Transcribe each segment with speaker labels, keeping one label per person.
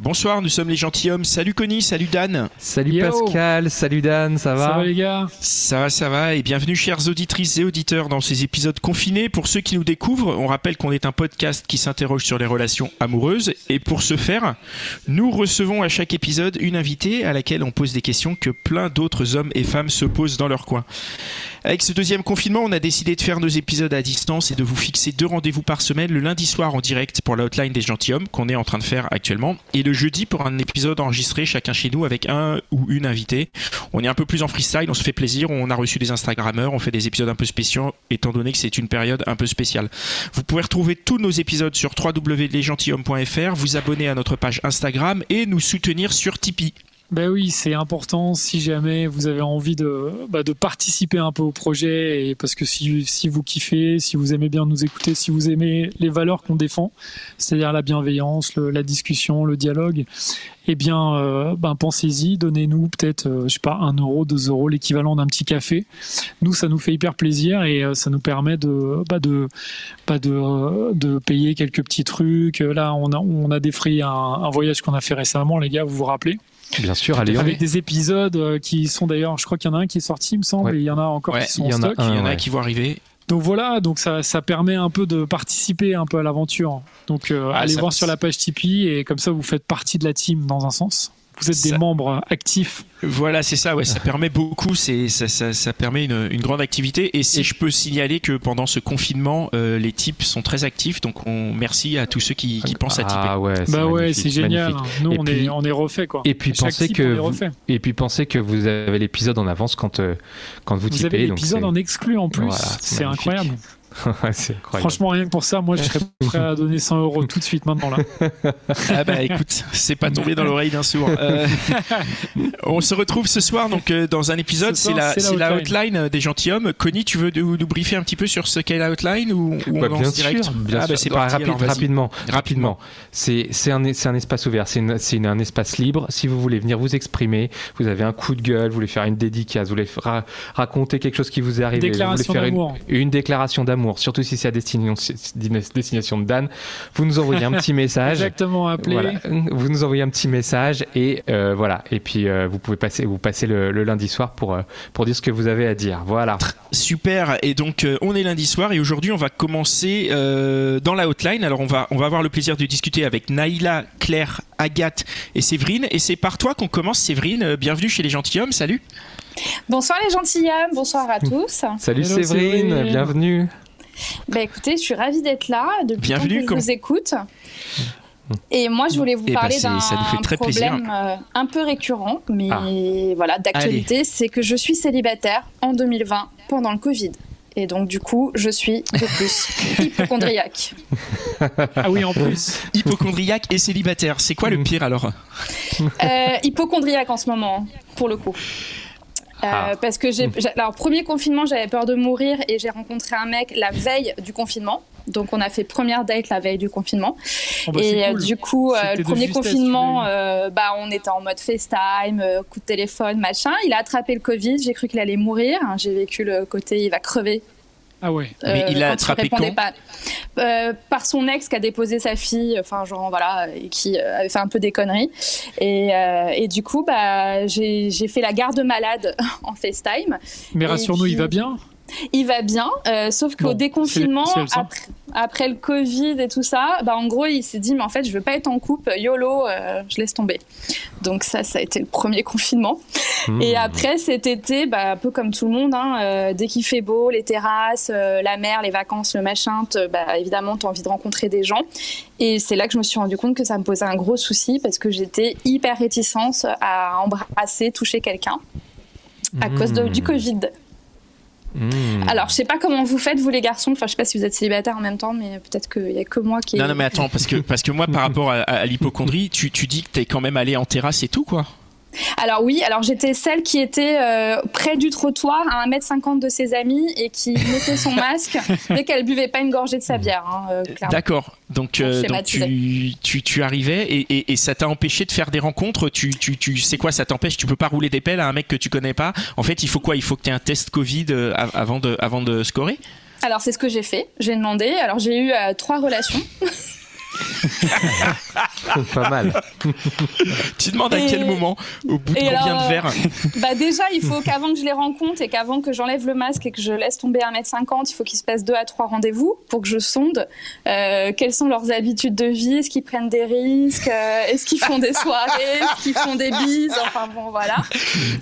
Speaker 1: Bonsoir, nous sommes les gentilshommes. Salut Connie, salut Dan.
Speaker 2: Salut
Speaker 3: Yo.
Speaker 2: Pascal, salut Dan, ça va
Speaker 3: Ça va les gars
Speaker 1: Ça va, ça va, et bienvenue chères auditrices et auditeurs dans ces épisodes confinés. Pour ceux qui nous découvrent, on rappelle qu'on est un podcast qui s'interroge sur les relations amoureuses, et pour ce faire, nous recevons à chaque épisode une invitée à laquelle on pose des questions que plein d'autres hommes et femmes se posent dans leur coin. Avec ce deuxième confinement, on a décidé de faire nos épisodes à distance et de vous fixer deux rendez-vous par semaine, le lundi soir en direct pour la hotline des gentilshommes qu'on est en train de faire actuellement, et le jeudi pour un épisode enregistré chacun chez nous avec un ou une invitée. On est un peu plus en freestyle, on se fait plaisir, on a reçu des Instagrammeurs, on fait des épisodes un peu spéciaux, étant donné que c'est une période un peu spéciale. Vous pouvez retrouver tous nos épisodes sur www.lesgentilhommes.fr, vous abonner à notre page Instagram et nous soutenir sur Tipeee.
Speaker 3: Ben oui, c'est important si jamais vous avez envie de, bah, de participer un peu au projet, et parce que si, si vous kiffez, si vous aimez bien nous écouter, si vous aimez les valeurs qu'on défend, c'est-à-dire la bienveillance, la discussion, le dialogue, eh bien, euh, ben, pensez-y, donnez-nous peut-être, euh, je sais pas, un euro, deux euros, l'équivalent d'un petit café. Nous, ça nous fait hyper plaisir et euh, ça nous permet de, bah, de payer quelques petits trucs. Là, on a, on a défrayé un, un voyage qu'on a fait récemment, les gars, vous vous rappelez?
Speaker 2: Bien sûr, allez, on
Speaker 3: avec des épisodes euh, qui sont d'ailleurs, je crois qu'il y en a un qui est sorti, il me semble,
Speaker 2: Ouais.
Speaker 3: et il y en a encore
Speaker 1: Ouais,
Speaker 3: qui sont
Speaker 2: il y
Speaker 3: en stock.
Speaker 2: un.
Speaker 1: Il y en a
Speaker 2: ouais.
Speaker 1: qui vont arriver.
Speaker 3: Donc voilà, donc ça, ça permet un peu de participer un peu à l'aventure. Donc euh,
Speaker 1: Ah,
Speaker 3: allez voir sur la page Tipeee et comme ça vous faites partie de la team dans un sens. Vous êtes
Speaker 1: Ça-
Speaker 3: des membres actifs.
Speaker 1: Voilà, c'est ça, ouais, ça permet beaucoup, c'est, ça, ça, ça permet une, une grande activité. Et si je peux signaler que pendant ce confinement, euh, les types sont très actifs, donc on merci à tous ceux qui, qui pensent à typer.
Speaker 2: Ah ouais, c'est
Speaker 3: Bah ouais, c'est génial.
Speaker 2: magnifique.
Speaker 3: Nous
Speaker 2: Et
Speaker 3: on
Speaker 2: puis-
Speaker 3: est on est refait quoi.
Speaker 2: Et puis pensez que vous, et puis pensez que vous avez l'épisode en avance quand euh, quand vous,
Speaker 3: Vous
Speaker 2: typez.
Speaker 3: avez
Speaker 2: donc
Speaker 3: l'épisode en exclu en plus.
Speaker 2: Voilà, c'est
Speaker 3: incroyable.
Speaker 2: Ouais, c'est incroyable.
Speaker 3: Franchement, rien que pour ça, moi je serais prêt à donner 100 euros tout de suite maintenant là.
Speaker 1: Ah bah écoute, c'est pas tombé dans l'oreille d'un sourd. Euh, on se retrouve ce soir donc euh, dans un épisode,
Speaker 3: Ce
Speaker 1: c'est la, euh, des gentilshommes. Connie, tu veux nous, nous briefer un petit peu sur ce qu'est la hotline ou, ou
Speaker 2: Bah,
Speaker 1: on
Speaker 2: bien
Speaker 1: lance direct
Speaker 2: sûr, bien
Speaker 1: Ah bah
Speaker 2: sûr.
Speaker 1: c'est
Speaker 2: Bah,
Speaker 1: parti,
Speaker 2: rapide-
Speaker 1: alors,
Speaker 2: rapidement,
Speaker 1: Rapidement.
Speaker 2: rapidement. C'est un espace ouvert, c'est un espace libre. Si vous voulez venir vous exprimer, vous avez un coup de gueule, vous voulez faire une dédicace, vous voulez ra- raconter quelque chose qui vous est arrivé, vous voulez faire une déclaration d'amour, surtout si c'est à destination, de Dan, vous nous envoyez un petit message.
Speaker 3: Exactement appelé.
Speaker 2: Voilà, vous nous envoyez un petit message et euh, voilà. Et puis euh, vous pouvez passer, vous passez le, le lundi soir pour euh, pour dire ce que vous avez à dire. Voilà.
Speaker 1: Super. Et donc euh, on est lundi soir et aujourd'hui on va commencer euh, dans la hotline. Alors on va on va avoir le plaisir de discuter avec Naïla, Claire, Agathe et Séverine. Et c'est par toi qu'on commence, Séverine. Bienvenue chez les gentilshommes. Salut.
Speaker 4: Bonsoir les gentilshommes, bonsoir à tous.
Speaker 2: Salut
Speaker 3: Hello,
Speaker 2: Séverine,
Speaker 3: Séverine.
Speaker 2: bienvenue.
Speaker 4: Bah écoutez, je suis ravie d'être là depuis
Speaker 1: Bienvenue,
Speaker 4: que je vous écoute. Et moi, je voulais vous
Speaker 1: Eh ben,
Speaker 4: parler d'un problème euh, un peu récurrent, mais
Speaker 2: Ah.
Speaker 4: voilà, d'actualité, c'est que je suis célibataire en 2020 pendant le Covid. Et donc, du coup, je suis de plus hypochondriaque.
Speaker 3: Ah oui, en plus.
Speaker 1: Hypochondriaque et célibataire. C'est quoi le pire alors?
Speaker 4: Euh, hypochondriaque en ce moment, pour le coup. Euh,
Speaker 2: Ah.
Speaker 4: Parce que j'ai, j'ai- alors premier confinement, j'avais peur de mourir et j'ai rencontré un mec la veille du confinement. Donc on a fait première date la veille du confinement.
Speaker 3: Bon, bah,
Speaker 4: et euh,
Speaker 3: cool.
Speaker 4: du coup, euh, le premier confinement, euh, bah on était en mode FaceTime, coup de téléphone, machin. Il a attrapé le Covid. J'ai cru qu'il allait mourir. J'ai vécu le côté il va crever.
Speaker 3: Ah ouais.
Speaker 1: Mais il a attrapé
Speaker 4: répondait
Speaker 1: quand
Speaker 4: pas. Euh, Par son ex qui a déposé sa fille, enfin genre voilà, et qui euh, avait fait un peu des conneries. Et, euh, et du coup, bah j'ai fait la garde malade en FaceTime.
Speaker 3: Mais rassure-nous, il va bien?
Speaker 4: Il va bien, euh, sauf qu'au
Speaker 3: Bon,
Speaker 4: déconfinement, après, après le Covid et tout ça, bah en gros, il s'est dit, mais en fait, je veux pas être en couple, YOLO, euh, je laisse tomber. Donc ça, ça a été le premier confinement.
Speaker 2: Mmh.
Speaker 4: Et après, cet été, bah, un peu comme tout le monde, hein, euh, dès qu'il fait beau, les terrasses, la mer, les vacances, le machin, bah, évidemment, tu as envie de rencontrer des gens. Et c'est là que je me suis rendu compte que ça me posait un gros souci parce que j'étais hyper réticente à embrasser, toucher quelqu'un à cause de- du Covid.
Speaker 2: Hmm.
Speaker 4: Alors, je sais pas comment vous faites, vous les garçons. Enfin, je sais pas si vous êtes célibataire en même temps, mais peut-être qu'il y a que moi qui.
Speaker 1: Non, non, mais attends, parce que, parce que moi, par rapport à, à l'hypochondrie, tu, tu dis que t'es quand même allé en terrasse et tout, quoi.
Speaker 4: Alors oui, alors j'étais celle qui était euh, près du trottoir à 1m50 de ses amis et qui mettait son masque dès qu'elle buvait pas une gorgée de sa bière. Hein, euh, clairement.
Speaker 1: D'accord. Donc, euh, tu, tu, tu arrivais et, et, et ça t'a empêché de faire des rencontres. Tu, tu, tu sais quoi, ça t'empêche? Tu peux pas rouler des pelles à un mec que tu connais pas. En fait, il faut quoi? Il faut que tu aies un test Covid euh, av- avant de, avant de scorer?
Speaker 4: Alors c'est ce que j'ai fait. J'ai demandé. Alors j'ai eu euh, trois relations.
Speaker 2: Pas mal.
Speaker 1: Tu demandes à
Speaker 4: Et-
Speaker 1: quel moment Au bout de
Speaker 4: et
Speaker 1: combien
Speaker 4: alors,
Speaker 1: de verres
Speaker 4: Bah déjà, il faut qu'avant que je les rencontre et qu'avant que j'enlève le masque et que je laisse tomber 1m50, il faut qu'il se passe deux à trois rendez-vous pour que je sonde. Euh, quelles sont leurs habitudes de vie, est-ce qu'ils prennent des risques, euh, est-ce qu'ils font des soirées, est-ce qu'ils font des bises, enfin bon voilà.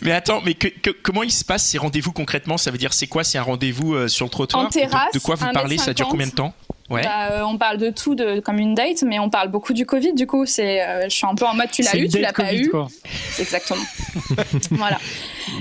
Speaker 1: Mais attends, mais que- que- comment il se passe ces rendez-vous concrètement? Ça veut dire c'est quoi? C'est un rendez-vous euh, sur le trottoir?
Speaker 4: En terrasse,
Speaker 1: de, de quoi vous
Speaker 4: 1m50.
Speaker 1: parlez? Ça dure combien de temps? Ouais.
Speaker 4: Bah, euh, on parle de tout de, comme une date, mais on parle beaucoup du Covid du coup. C'est, euh, je suis un peu en mode tu l'as eu, tu l'as pas eu.
Speaker 3: quoi.
Speaker 4: Exactement. voilà.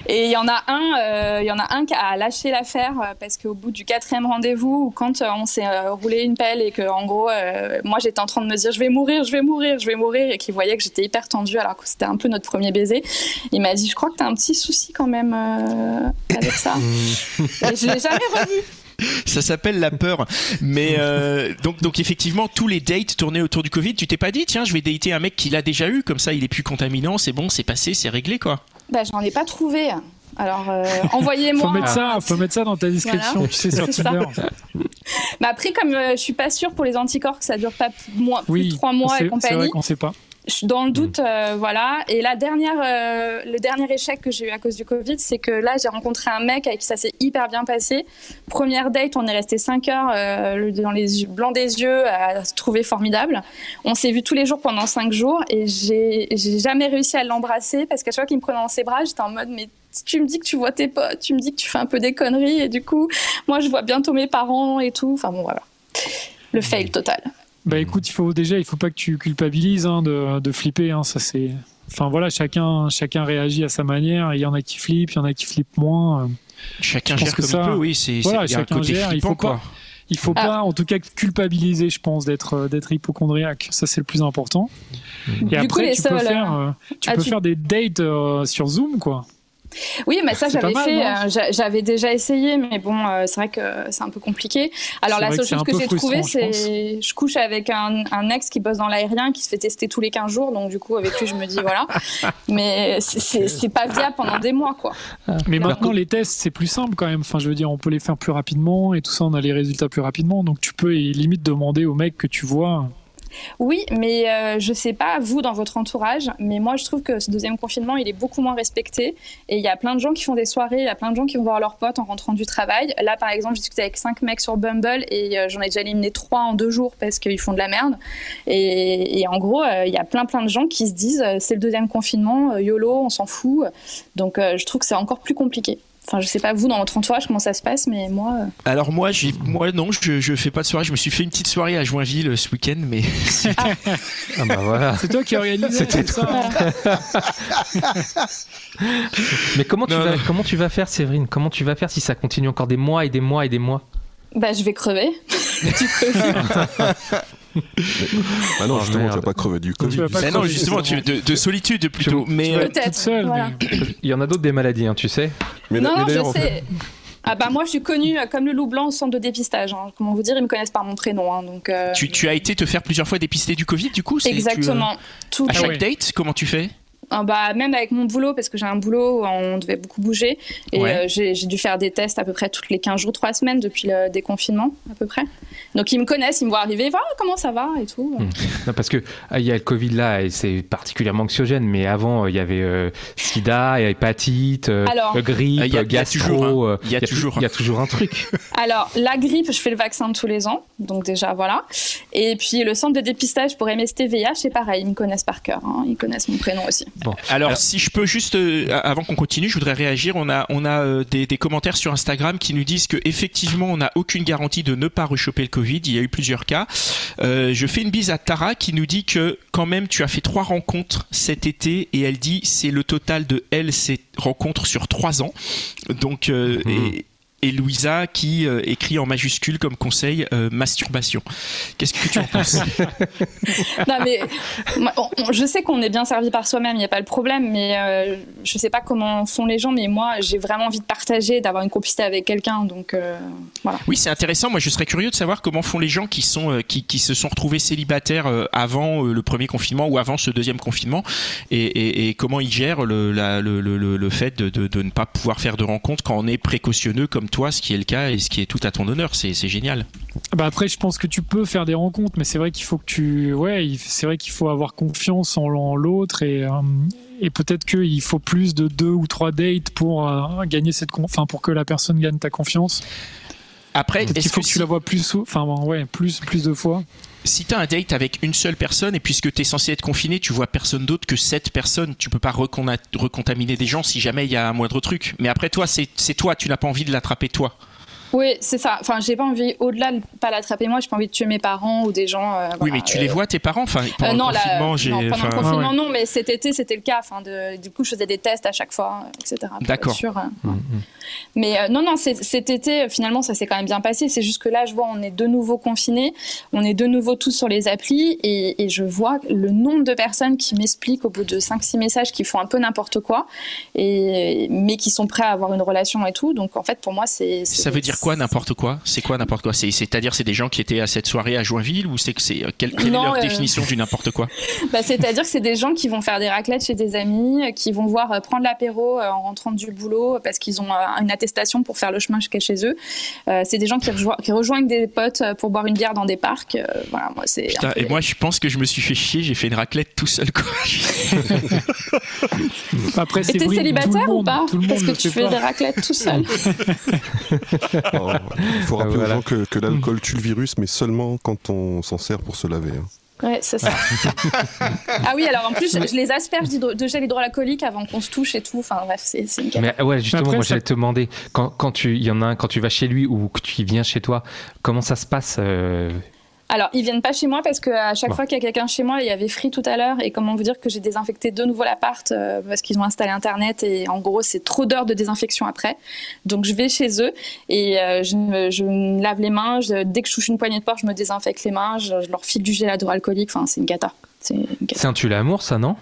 Speaker 4: Et il y en a un, euh, il y en a un qui a lâché l'affaire parce qu'au bout du quatrième rendez-vous, ou quand euh, on s'est euh, roulé une pelle et que en gros, euh, moi j'étais en train de me dire je vais mourir, je vais mourir, je vais mourir, et qu'il voyait que j'étais hyper tendue alors que c'était un peu notre premier baiser, il m'a dit je crois que t'as un petit souci quand même euh, avec ça. et je l'ai jamais revu.
Speaker 1: Ça s'appelle la peur. Mais euh, donc, donc effectivement, tous les dates tournaient autour du Covid. Tu t'es pas dit, tiens, je vais dater un mec qui l'a déjà eu, comme ça, il est plus contaminant, c'est bon, c'est passé, c'est réglé, quoi.
Speaker 4: Bah j'en ai pas trouvé. Alors euh,
Speaker 3: Faut
Speaker 4: envoyez-moi.
Speaker 3: mettre ça,
Speaker 4: un-
Speaker 3: faut mettre ça dans ta description,
Speaker 4: Voilà.
Speaker 3: tu sais, sur. Tinder.
Speaker 4: Mais après, comme euh, je suis pas sûre pour les anticorps que ça dure pas plus, moins, plus
Speaker 3: Oui,
Speaker 4: de trois mois et
Speaker 3: c'est vrai
Speaker 4: compagnie,
Speaker 3: qu'on sait pas.
Speaker 4: Je suis dans le doute, euh, voilà. Et la dernière, euh, le dernier échec que j'ai eu à cause du Covid, c'est que là, j'ai rencontré un mec avec qui ça s'est hyper bien passé. Première date, on est resté 5 heures euh, dans les yeux, blancs des yeux à se trouver formidable. On s'est vu tous les jours pendant 5 jours et j'ai j'ai jamais réussi à l'embrasser parce qu'à chaque fois qu'il me prenait dans ses bras, j'étais en mode mais tu me dis que tu vois tes potes, tu me dis que tu fais un peu des conneries et du coup, moi je vois bientôt mes parents et tout. Enfin bon voilà, le fail total.
Speaker 3: Bah écoute, il faut déjà, il faut pas que tu culpabilises hein, de, de flipper. Hein, ça c'est. Enfin voilà, chacun, chacun réagit à sa manière. Il y en a qui flippent, il y en a qui flippent moins.
Speaker 1: Chacun gère
Speaker 3: que
Speaker 1: comme
Speaker 3: ça-
Speaker 1: il peut, oui. C'est,
Speaker 3: voilà,
Speaker 1: c'est- il y a un
Speaker 3: chacun
Speaker 1: côté
Speaker 3: gère, il faut pas-. Il faut
Speaker 4: Ah.
Speaker 3: pas, en tout cas, culpabiliser, je pense, d'être euh, d'être hypochondriaque. Ça c'est le plus important. Et
Speaker 4: Du
Speaker 3: après,
Speaker 4: coup,
Speaker 3: tu peux faire, euh, tu
Speaker 4: ah,
Speaker 3: peux
Speaker 4: tu-
Speaker 3: faire des dates euh, sur Zoom, quoi.
Speaker 4: Oui, mais ça
Speaker 3: C'est
Speaker 4: j'avais fait, euh, j'a- j'avais déjà essayé, mais bon, euh, c'est vrai que c'est un peu compliqué. Alors
Speaker 3: C'est
Speaker 4: la seule
Speaker 3: c'est
Speaker 4: chose que j'ai trouvé,
Speaker 3: frustrant, je
Speaker 4: c'est je couche avec un, un ex qui bosse dans l'aérien, qui se fait tester tous les 15 jours, donc du coup avec lui je me dis voilà. mais c'est- c'est c'est pas viable pendant des mois, quoi.
Speaker 3: Mais
Speaker 4: D'accord.
Speaker 3: maintenant, les tests, c'est plus simple quand même. Enfin, je veux dire, on peut les faire plus rapidement et tout ça, on a les résultats plus rapidement. Donc, tu peux et limite demander au mec que tu vois.
Speaker 4: Oui, mais euh, je sais pas vous dans votre entourage, mais moi je trouve que ce deuxième confinement il est beaucoup moins respecté et il y a plein de gens qui font des soirées, il y a plein de gens qui vont voir leurs potes en rentrant du travail. Là par exemple, j'ai discuté avec cinq mecs sur Bumble et euh, j'en ai déjà éliminé trois en deux jours parce qu'ils font de la merde. Et, en gros, euh, il y a plein plein de gens qui se disent euh, c'est le deuxième confinement, YOLO, on s'en fout. Donc je trouve que c'est encore plus compliqué. Enfin, je sais pas vous dans votre entourage comment ça se passe, mais moi. euh,
Speaker 1: Alors moi, j'ai, moi non, je, je fais pas de soirée. Je me suis fait une petite soirée à Joinville euh, ce week-end, mais
Speaker 2: Ah bah voilà.
Speaker 3: C'est toi qui as organisé
Speaker 2: C'était
Speaker 3: c'est ça
Speaker 2: Mais comment tu,
Speaker 1: Non,
Speaker 2: vas,
Speaker 1: non.
Speaker 2: comment tu vas faire, Séverine? Comment tu vas faire si ça continue encore des mois et des mois et des mois?
Speaker 4: Bah, je vais crever. du Covid.
Speaker 5: Ah non,
Speaker 2: Oh,
Speaker 5: justement, tu vas pas crever du
Speaker 3: Tu
Speaker 5: Covid.
Speaker 1: Mais non, justement, tu, de, de solitude plutôt. Mais
Speaker 3: Tu vas
Speaker 1: euh,
Speaker 3: être
Speaker 4: Peut-être,
Speaker 3: toute seule.
Speaker 4: voilà.
Speaker 3: mais-
Speaker 2: Il y en a d'autres des maladies, hein, tu sais.
Speaker 5: Mais,
Speaker 4: non,
Speaker 5: mais
Speaker 4: non, je sais. Ah bah moi je suis connue comme le loup blanc au centre de dépistage. hein. Comment vous dire, ils me connaissent par mon prénom. hein, donc, euh,
Speaker 1: tu, tu as été te faire plusieurs fois dépister du Covid, du coup c'est- tu, euh,
Speaker 4: Exactement. Tout
Speaker 1: à chaque date, comment tu fais?
Speaker 4: Ah bah, même avec mon boulot, parce que j'ai un boulot où on devait beaucoup bouger. Et
Speaker 1: Ouais.
Speaker 4: euh, j'ai j'ai dû faire des tests à peu près toutes les 15 jours, 3 semaines depuis le déconfinement, à peu près. Donc ils me connaissent, ils me voient arriver, voilà, comment ça va et tout.
Speaker 2: Non, parce que ah, il y a le Covid là et c'est particulièrement anxiogène, mais avant euh, il y avait euh, sida, et hépatite, euh,
Speaker 4: Alors-
Speaker 2: euh, grippe,
Speaker 1: Ah, il y a-
Speaker 2: gastro. euh,
Speaker 1: il y a toujours
Speaker 2: il y a toujours un truc.
Speaker 4: Alors, la grippe, je fais le vaccin tous les ans, donc déjà voilà. Et puis le centre de dépistage pour MST-VIH, c'est pareil, ils me connaissent par cœur, hein, ils connaissent mon prénom aussi.
Speaker 1: Alors, si je peux juste, euh, avant qu'on continue, je voudrais réagir. On a, on a euh, des, des commentaires sur Instagram qui nous disent que effectivement, on n'a aucune garantie de ne pas rechoper le Covid. Il y a eu plusieurs cas. Euh, je fais une bise à Tara qui nous dit que quand même, tu as fait trois rencontres cet été et elle dit c'est le total de elle ces rencontres sur trois ans. Donc, euh,
Speaker 2: Mhm.
Speaker 1: et, et Louisa qui euh, écrit en majuscule comme conseil euh, masturbation. Qu'est-ce que tu en penses?
Speaker 4: Non mais moi, on- je sais qu'on est bien servi par soi-même, il n'y a pas le problème, mais euh, je sais pas comment font les gens, mais moi j'ai vraiment envie de partager, d'avoir une complicité avec quelqu'un, donc voilà.
Speaker 1: Oui, c'est intéressant. Moi, je serais curieux de savoir comment font les gens qui sont qui, qui se sont retrouvés célibataires avant le premier confinement ou avant ce deuxième confinement, et, et- et comment ils gèrent le, la- le, le, le- le fait de, de, de ne pas pouvoir faire de rencontres quand on est précautionneux comme toi, ce qui est le cas et ce qui est tout à ton honneur. C'est génial.
Speaker 3: Bah après, je pense que tu peux faire des rencontres, mais c'est vrai qu'il faut que tu, ouais, c'est vrai qu'il faut avoir confiance en, en l'autre et euh, et peut-être qu'il faut plus de deux ou trois dates pour euh, gagner cette, enfin pour que la personne gagne ta confiance.
Speaker 1: Après, est-ce
Speaker 3: qu'il faut
Speaker 1: que
Speaker 3: que tu
Speaker 1: si,
Speaker 3: la vois plus, enfin ouais, plus plus de fois.
Speaker 1: Si tu as un date avec une seule personne et puisque tu es censé être confiné, tu vois personne d'autre que cette personne, tu peux pas recontaminer des gens si jamais il y a un moindre truc. Mais après toi, c'est toi, tu n'as pas envie de l'attraper toi.
Speaker 4: Oui, c'est ça. Enfin, j'ai pas envie, au-delà de pas l'attraper moi, j'ai pas envie de tuer mes parents ou des gens. euh,
Speaker 1: Oui, mais tu
Speaker 4: euh,
Speaker 1: les vois tes parents? Enfin, pendant
Speaker 4: Euh, non,
Speaker 1: le
Speaker 4: là,
Speaker 1: confinement, j'ai.
Speaker 4: non, pendant
Speaker 1: enfin,
Speaker 4: le confinement,
Speaker 3: Ouais,
Speaker 4: non, mais cet été, c'était le cas. Enfin, de, du coup, je faisais des tests à chaque fois, etc.
Speaker 1: D'accord.
Speaker 4: sûr, euh.
Speaker 2: Mhm.
Speaker 4: Mais euh, non, non, c'est- cet été, finalement, ça s'est quand même bien passé. C'est juste que là, je vois, on est de nouveau confinés, on est de nouveau tous sur les applis, et, et je vois le nombre de personnes qui m'expliquent au bout de 5-6 messages qui font un peu n'importe quoi, et, mais qui sont prêts à avoir une relation et tout. Donc, en fait, pour moi, c'est. c'est-
Speaker 1: Ça veut dire quoi n'importe quoi C'est quoi n'importe quoi C'est- C'est-à-dire c'est des gens qui étaient à cette soirée à Joinville ou c'est que c'est quelle, quelle
Speaker 4: Non,
Speaker 1: est leur
Speaker 4: euh,
Speaker 1: définition du n'importe quoi
Speaker 4: Bah, C'est-à-dire que c'est des gens qui vont faire des raclettes chez des amis, euh, qui vont voir euh, prendre l'apéro euh, en rentrant du boulot euh, parce qu'ils ont euh, une attestation pour faire le chemin jusqu'à chez eux. Euh, c'est des gens qui, rejoignent- qui rejoignent des potes euh, pour boire une bière dans des parcs. Euh, voilà, moi, c'est.
Speaker 1: Putain,
Speaker 4: un peu-
Speaker 1: et moi je pense que je me suis fait chier, j'ai fait une raclette tout seul quoi.
Speaker 3: Après,
Speaker 4: Et
Speaker 3: c'est
Speaker 4: t'es célibataire ou pas Parce que tu fais
Speaker 3: pas.
Speaker 4: des raclettes tout seul.
Speaker 5: Il faut rappeler
Speaker 2: voilà.
Speaker 5: aux gens que, que l'alcool tue le virus, mais seulement quand on s'en sert pour se laver. hein.
Speaker 4: Ouais, c'est ça. ah oui, alors en plus, je, je les asperge de gel hydroalcoolique avant qu'on se touche et tout. Enfin bref, c'est.
Speaker 2: Mais ouais, justement,
Speaker 3: Après,
Speaker 2: moi
Speaker 3: ça-
Speaker 2: j'allais te demander, quand, quand tu, y en a un, quand tu vas chez lui ou que tu viens chez toi, comment ça se passe euh,
Speaker 4: Alors, ils viennent pas chez moi parce que à chaque
Speaker 2: Bon.
Speaker 4: fois qu'il y a quelqu'un chez moi, il y avait Free tout à l'heure. Et comment vous dire que j'ai désinfecté de nouveau l'appart euh, parce qu'ils ont installé Internet et en gros, c'est trop d'heures de désinfection après. Donc, je vais chez eux et euh, je, me, je me lave les mains. Je- dès que je touche une poignée de porte, je me désinfecte les mains. Je, je leur file du gel hydroalcoolique. Enfin, c'est une cata. C'est une cata.
Speaker 2: C'est un tue l'amour, ça, non?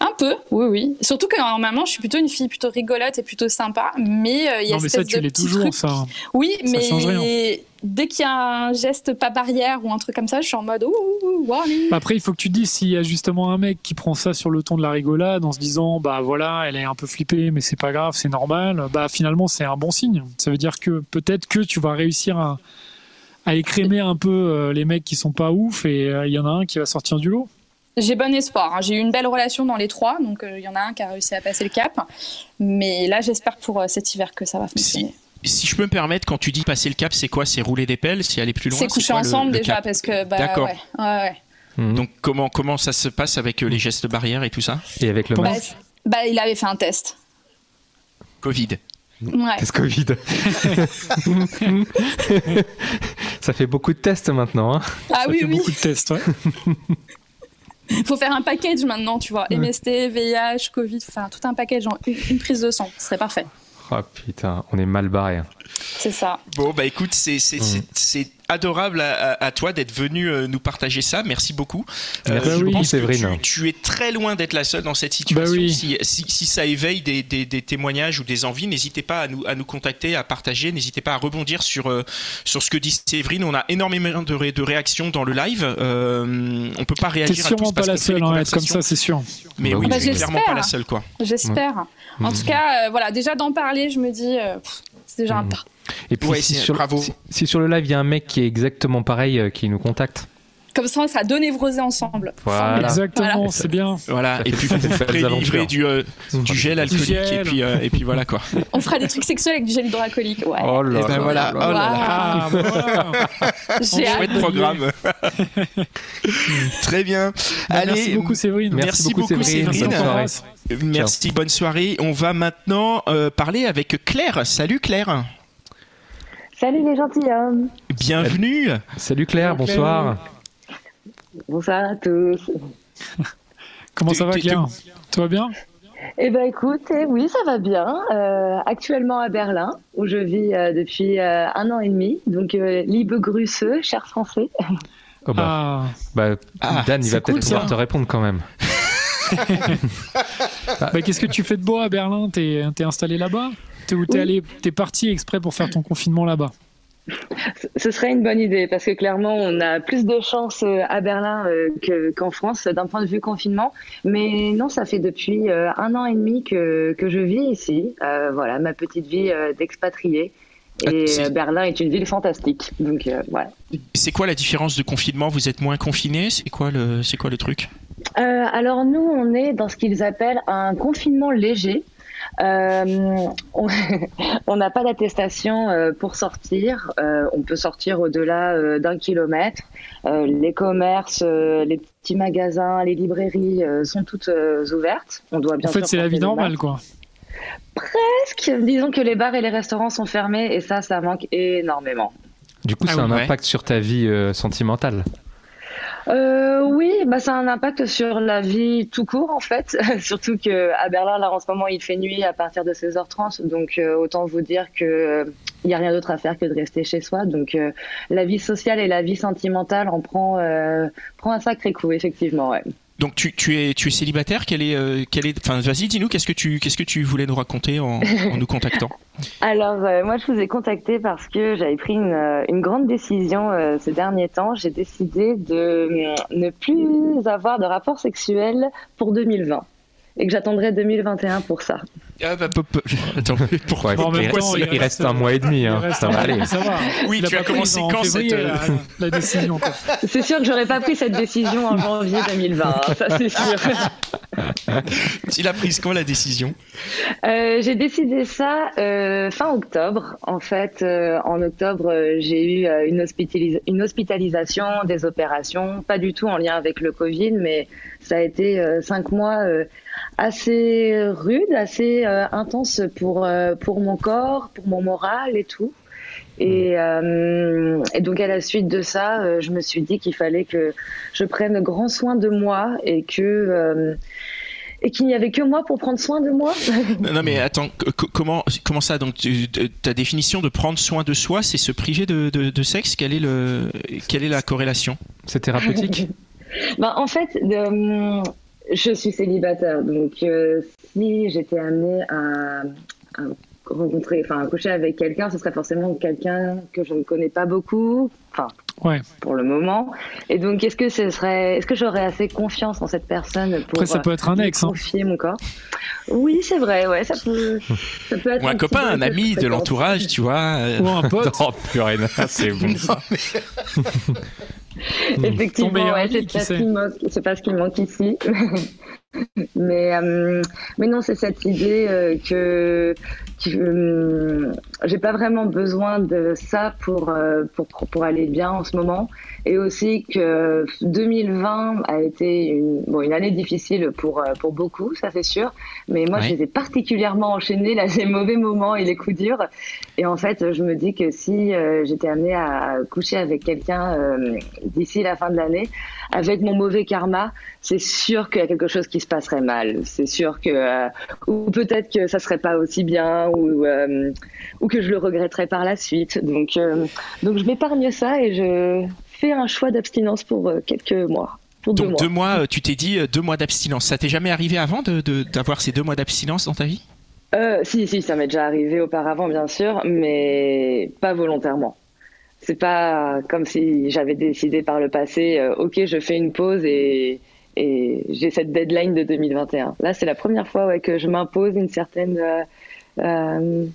Speaker 4: Un peu, oui, oui. Surtout que normalement, je suis plutôt une fille plutôt rigolote et plutôt sympa. Mais euh, il y a
Speaker 3: Non, mais
Speaker 4: cette
Speaker 3: ça, tu
Speaker 4: de
Speaker 3: l'es toujours,
Speaker 4: trucs
Speaker 3: ça.
Speaker 4: oui,
Speaker 3: Ça change rien.
Speaker 4: mais dès qu'il y a un geste pas barrière ou un truc comme ça, je suis en mode ouh, ouh, ouh, warning.
Speaker 3: Bah Après, il faut que tu te dises s'il y a justement un mec qui prend ça sur le ton de la rigolade en se disant bah voilà, elle est un peu flippée, mais c'est pas grave, c'est normal. Bah finalement, c'est un bon signe. Ça veut dire que peut-être que tu vas réussir à, à écrémer un peu euh, les mecs qui sont pas ouf et euh, il y en a un qui va sortir du lot.
Speaker 4: J'ai bon espoir. hein. J'ai eu une belle relation dans les trois, donc euh, il y en a un qui a réussi à passer le cap. Mais là, j'espère pour euh, cet hiver que ça va fonctionner.
Speaker 1: Si je peux me permettre, quand tu dis passer le cap, c'est quoi? C'est rouler des pelles? C'est aller plus loin?
Speaker 4: C'est coucher ensemble
Speaker 1: le
Speaker 4: déjà parce que bah
Speaker 1: D'accord.
Speaker 4: ouais, ouais, ouais.
Speaker 2: Mhm.
Speaker 1: Donc comment comment ça se passe avec euh, les gestes barrières et tout ça?
Speaker 2: Et avec le
Speaker 4: Bah,
Speaker 2: masque?
Speaker 4: bah, il avait fait un test.
Speaker 1: Covid.
Speaker 4: Ouais.
Speaker 2: Test Covid. ça fait beaucoup de tests maintenant. Hein.
Speaker 4: Ah
Speaker 3: ça
Speaker 4: oui,
Speaker 3: fait
Speaker 4: oui.
Speaker 3: beaucoup de tests. Ouais.
Speaker 4: Il faut faire un package maintenant, tu vois.
Speaker 3: Ouais.
Speaker 4: MST, VIH, Covid, faut faire tout un package en une, une prise de sang. Ce serait parfait.
Speaker 2: Oh putain, on est mal barré. Hein.
Speaker 4: C'est ça.
Speaker 1: Bon bah écoute, c'est adorable à, toi d'être venu euh, nous partager ça. Merci beaucoup. Euh,
Speaker 2: Merci
Speaker 1: je pense que
Speaker 2: Séverine.
Speaker 1: Tu, tu es très loin d'être la seule dans cette situation.
Speaker 3: Bah oui.
Speaker 1: si, si, si ça éveille des, des- des témoignages ou des envies, n'hésitez pas à nous, à nous contacter, à partager. N'hésitez pas à rebondir sur, euh, sur ce que dit Séverine. On a énormément de, ré- de réactions dans le live. Euh, on peut pas réagir à
Speaker 3: sûrement
Speaker 1: tous
Speaker 3: pas
Speaker 1: parce
Speaker 3: la seule à être comme ça, c'est sûr.
Speaker 1: Mais
Speaker 2: Bah
Speaker 1: oui,
Speaker 2: oui.
Speaker 4: Bah,
Speaker 1: clairement pas la seule quoi.
Speaker 4: J'espère. En tout cas, euh, voilà, déjà d'en parler, je me dis, euh, pff, c'est déjà un
Speaker 2: Mhm.
Speaker 4: pas.
Speaker 2: Et puis
Speaker 1: Ouais,
Speaker 2: si,
Speaker 1: c'est-
Speaker 2: sur,
Speaker 1: bravo.
Speaker 2: si, si sur le live il y a un mec qui est exactement pareil euh, qui nous contacte.
Speaker 4: Comme ça, on sera deux névrosés ensemble.
Speaker 2: Voilà.
Speaker 3: Exactement,
Speaker 4: Voilà.
Speaker 3: c'est bien.
Speaker 1: Voilà,
Speaker 2: Ça
Speaker 1: et puis vous
Speaker 2: aventures.
Speaker 1: livrer du, euh, du gel alcoolique
Speaker 3: gel.
Speaker 1: et puis euh, et puis voilà quoi.
Speaker 4: On fera des trucs sexuels avec du gel hydroalcoolique. Ouais.
Speaker 2: Oh là
Speaker 1: Et ben
Speaker 2: là
Speaker 1: voilà.
Speaker 2: là
Speaker 1: Oh là là.
Speaker 3: Ah, bah voilà.
Speaker 4: J'ai hâte.
Speaker 1: Chouette programme. Très bien.
Speaker 3: Bah,
Speaker 1: Allez,
Speaker 3: merci beaucoup, Séverine.
Speaker 2: Merci beaucoup, Séverine.
Speaker 1: Séverine.
Speaker 2: Bonne soirée.
Speaker 3: t'embrasse.
Speaker 1: merci, bonne soirée. On va maintenant euh, parler avec Claire. Salut Claire.
Speaker 6: Salut les gentilshommes.
Speaker 1: Bienvenue.
Speaker 2: Salut Claire,
Speaker 3: Salut,
Speaker 2: bonsoir.
Speaker 6: Bonsoir à tous.
Speaker 3: Comment ça va, Claire Tout va bien
Speaker 6: Eh ben écoute, eh oui, ça va bien. Euh, actuellement à Berlin, où je vis euh, depuis euh, un an et demi. Donc, euh, Liebe Grüße, cher français.
Speaker 2: Oh bah,
Speaker 3: Ah,
Speaker 2: bah,
Speaker 1: Ah,
Speaker 2: Dan, il va
Speaker 3: cool,
Speaker 2: peut-être pouvoir
Speaker 3: ça.
Speaker 2: te répondre quand même.
Speaker 3: bah, qu'est-ce que tu fais de beau à Berlin? T'es es installé là-bas? T'es où? T'es
Speaker 6: Oui.
Speaker 3: allé T'es parti exprès pour faire ton confinement là-bas?
Speaker 6: Ce serait une bonne idée parce que clairement, on a plus de chance euh, à Berlin euh, que- qu'en France d'un point de vue confinement. Mais non, ça fait depuis euh, un an et demi que, que je vis ici. Euh, voilà, ma petite vie d'expatrié.
Speaker 1: Ah,
Speaker 6: Et Berlin est une ville fantastique. Donc euh, voilà.
Speaker 1: C'est quoi la différence de confinement? Vous êtes moins confiné C'est quoi le c'est quoi le truc?
Speaker 6: Euh, alors nous, on est dans ce qu'ils appellent un confinement léger. Euh, on n'a pas d'attestation euh, pour sortir. Euh, on peut sortir au-delà euh, d'un kilomètre. Euh, les commerces, euh, les petits magasins, les librairies euh, sont toutes euh, ouvertes. On doit bien
Speaker 3: En fait, c'est la vie
Speaker 6: le
Speaker 3: normale, quoi.
Speaker 6: Presque. Disons que les bars et les restaurants sont fermés et ça, ça manque énormément.
Speaker 2: Du coup,
Speaker 1: Ah
Speaker 2: ça a un
Speaker 1: ouais.
Speaker 2: impact sur ta vie euh, sentimentale.
Speaker 6: Euh, oui, bah ça a un impact sur la vie tout court en fait. Surtout que à Berlin, là en ce moment, il fait nuit à partir de 16h30, donc euh, autant vous dire que il y a rien d'autre à faire que de rester chez soi. Donc euh, la vie sociale et la vie sentimentale en prend euh, prend un sacré coup effectivement. Ouais.
Speaker 1: Donc tu, es tu es célibataire Quel est euh, quel est Enfin, vas-y, dis-nous qu'est-ce que tu qu'est-ce que tu voulais nous raconter en, nous contactant?
Speaker 6: Alors euh, moi, je vous ai contacté parce que j'avais pris une, euh, une grande décision ces derniers temps. J'ai décidé de euh, ne plus avoir de rapport sexuel pour 2020 et que j'attendrai 2021 pour ça.
Speaker 1: Ah bah pop. Attends, pourquoi
Speaker 3: Bon,
Speaker 2: il,
Speaker 3: temps,
Speaker 2: reste,
Speaker 3: il
Speaker 2: il reste un mois et demi.
Speaker 3: Il
Speaker 2: Hein. Ça va
Speaker 3: un-
Speaker 2: aller.
Speaker 3: Ça va.
Speaker 1: Oui,
Speaker 3: Il
Speaker 1: tu
Speaker 3: a
Speaker 1: as commencé
Speaker 3: pris en
Speaker 1: quand,
Speaker 3: février,
Speaker 1: cette, euh,
Speaker 3: la, la décision.
Speaker 6: C'est sûr que j'aurais pas pris cette décision en janvier 2020, hein, ça c'est sûr.
Speaker 1: Tu l'as prise quand la décision?
Speaker 6: Euh, j'ai décidé ça euh, fin octobre. En fait, euh, en octobre, j'ai eu une, hospitalis- une hospitalisation, des opérations, pas du tout en lien avec le Covid, mais ça a été euh, cinq mois euh, assez rudes, assez euh, intenses pour euh, pour mon corps, pour mon moral et tout. Et, euh, et donc à la suite de ça, euh, je me suis dit qu'il fallait que je prenne grand soin de moi et que euh, et qu'il n'y avait que moi pour prendre soin de moi.
Speaker 1: Non, non, mais attends, co- co- comment comment ça? Donc tu- ta définition de prendre soin de soi, c'est se priver de, de, de sexe? Quelle est le quelle est la corrélation?
Speaker 2: C'est thérapeutique?
Speaker 6: Ben, en fait, de- je suis célibataire, donc euh, si j'étais amenée à, à rencontrer, enfin à coucher avec quelqu'un, ce serait forcément quelqu'un que je ne connais pas beaucoup, enfin
Speaker 3: Ouais.
Speaker 6: pour le moment. Et donc, est-ce que ce serait, est-ce que j'aurais assez confiance en cette personne pour
Speaker 3: Après, ça peut être un
Speaker 6: lui
Speaker 3: ex. Hein.
Speaker 6: confier mon corps? Oui, c'est vrai, ouais, ça peut, ça peut être
Speaker 1: Ou un copain, un ami de l'entourage, tu vois euh,
Speaker 3: Ou un pote.
Speaker 2: Oh purée, c'est bon ça.
Speaker 3: Ton
Speaker 6: Effectivement,
Speaker 3: meilleur
Speaker 6: ouais, c'est pas, ce pas ce qui manque ici. mais, euh, mais non, c'est cette idée euh, que, que euh, j'ai pas vraiment besoin de ça pour, euh, pour, pour aller bien en ce moment. Et aussi que 2020 a été une, bon, une année difficile pour, pour beaucoup, ça c'est sûr. Mais moi,
Speaker 1: Ouais.
Speaker 6: je les ai particulièrement enchaînés, là, les mauvais moments et les coups durs. Et en fait, je me dis que si euh, j'étais amenée à coucher avec quelqu'un euh, d'ici la fin de l'année, avec mon mauvais karma, c'est sûr qu'il y a quelque chose qui se passerait mal. C'est sûr que, euh, ou peut-être que ça serait pas aussi bien, ou, ou que je le regretterais par la suite. Donc, donc je m'épargne ça et je fais un choix d'abstinence pour quelques mois. Pour deux
Speaker 1: Donc
Speaker 6: mois.
Speaker 1: deux mois, tu t'es dit deux mois d'abstinence. Ça t'est jamais arrivé avant de de- d'avoir ces deux mois d'abstinence dans ta vie?
Speaker 6: Euh, si, si, ça m'est déjà arrivé auparavant, bien sûr, mais pas volontairement. C'est pas comme si j'avais décidé par le passé, euh, ok, je fais une pause et, et j'ai cette deadline de 2021. Là, c'est la première fois ouais, que je m'impose une certaine euh, euh,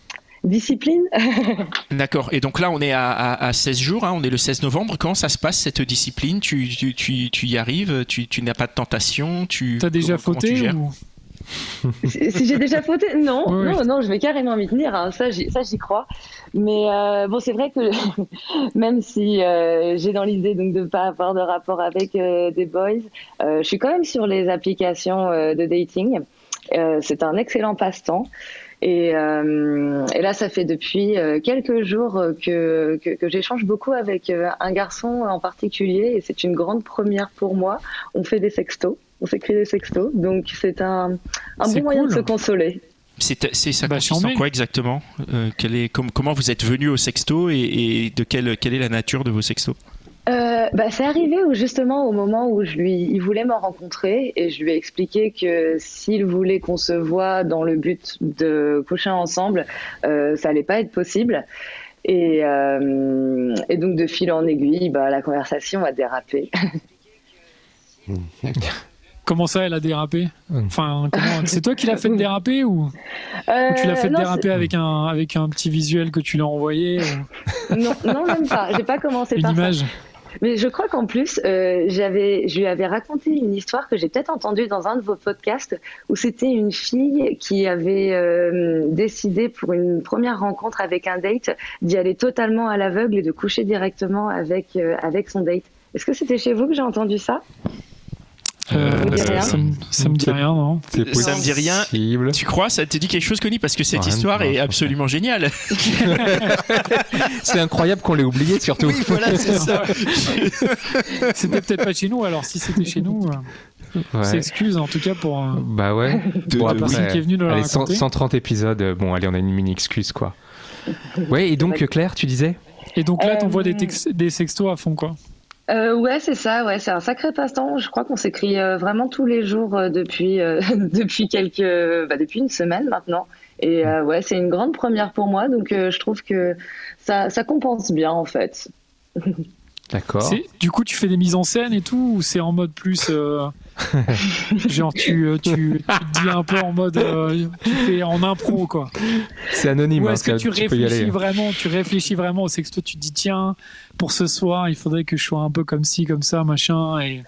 Speaker 6: discipline.
Speaker 1: D'accord. Et donc là, on est à, à, à 16 jours, hein, on est le 16 novembre. Comment ça se passe cette discipline? Tu, tu, tu, tu y arrives? Tu, tu n'as pas de tentation? Tu,
Speaker 3: T'as déjà
Speaker 1: comment- comment tu
Speaker 3: fauté
Speaker 1: gères?
Speaker 3: ou...
Speaker 6: si j'ai déjà fauté Non,
Speaker 3: Oui,
Speaker 6: non, non, je vais carrément m'y tenir. hein, Ça, j'y, crois. Mais euh, bon, c'est vrai que même si euh, j'ai dans l'idée donc de pas avoir de rapport avec euh, des boys, je suis quand même sur les applications de dating. C'est un excellent passe-temps. Et, et, là, ça fait depuis quelques jours que, que, que j'échange beaucoup avec un garçon en particulier, et c'est une grande première pour moi. On fait des sextos, on s'écrit des sextos, donc c'est un, un bon moyen de se consoler.
Speaker 1: C'est, c'est ça bah, consiste en quoi exactement euh, quel est, com- Comment vous êtes venu au sexto et, et de quelle, quelle est la nature de vos sextos?
Speaker 6: Euh, bah, c'est arrivé où justement au moment où je lui, il voulait me rencontrer et je lui ai expliqué que s'il voulait qu'on se voit dans le but de coucher ensemble, euh, ça allait pas être possible. Et, euh, et, donc de fil en aiguille, bah, la conversation a dérapé.
Speaker 3: Comment ça, elle a dérapé Enfin, c'est toi qui l'as fait déraper ou, euh, ou tu l'as fait non, déraper avec un avec un petit visuel que tu l'as envoyé
Speaker 6: ou... Non, non même pas. J'ai pas commencé
Speaker 3: Une
Speaker 6: par
Speaker 3: image.
Speaker 6: ça. Mais je crois qu'en plus, euh, j'avais, je lui avais raconté une histoire que j'ai peut-être entendue dans un de vos podcasts, où c'était une fille qui avait euh, décidé pour une première rencontre avec un date d'y aller totalement à l'aveugle et de coucher directement avec euh, avec son date. Est-ce que c'était chez vous que j'ai entendu ça?
Speaker 3: Euh, ça, me, ça me dit rien, non
Speaker 1: Ça me dit rien. Tu crois Ça te dit quelque chose, Connie Parce que cette histoire est absolument géniale.
Speaker 2: C'est incroyable qu'on l'ait oublié surtout.
Speaker 1: Oui, voilà, c'est ça.
Speaker 3: C'était peut-être pas chez nous, alors si c'était chez nous, euh,
Speaker 2: Ouais.
Speaker 3: s'excuse en tout cas pour. euh,
Speaker 2: Bah ouais.
Speaker 1: De-
Speaker 2: après,
Speaker 3: personne qui est venue nous la
Speaker 2: allez, 100
Speaker 3: raconter.
Speaker 2: 130 épisodes. Bon, allez, on a une mini excuse quoi. Ouais, et donc Claire, tu disais?
Speaker 3: Et donc là,
Speaker 6: Euh,
Speaker 3: t'envoies des, tex- des sextos à fond, quoi.
Speaker 6: Euh, ouais, c'est ça. Ouais, c'est un sacré passe-temps. Je crois qu'on s'écrit euh, vraiment tous les jours euh, depuis euh, depuis quelques bah, depuis une semaine maintenant. Et euh, ouais, c'est une grande première pour moi. Donc euh, je trouve que ça ça compense bien en fait.
Speaker 2: D'accord.
Speaker 3: Du coup, tu fais des mises en scène et tout, ou c'est en mode plus. genre, tu, euh, tu, tu te dis un peu en mode. euh, tu fais en impro, quoi.
Speaker 2: C'est anonyme.
Speaker 3: Ou
Speaker 2: hein,
Speaker 3: est-ce que
Speaker 2: ça,
Speaker 3: tu réfléchis
Speaker 2: aller.
Speaker 3: vraiment, tu réfléchis vraiment au sexto, tu te dis tiens, pour ce soir, il faudrait que je sois un peu comme ci, comme ça, machin, et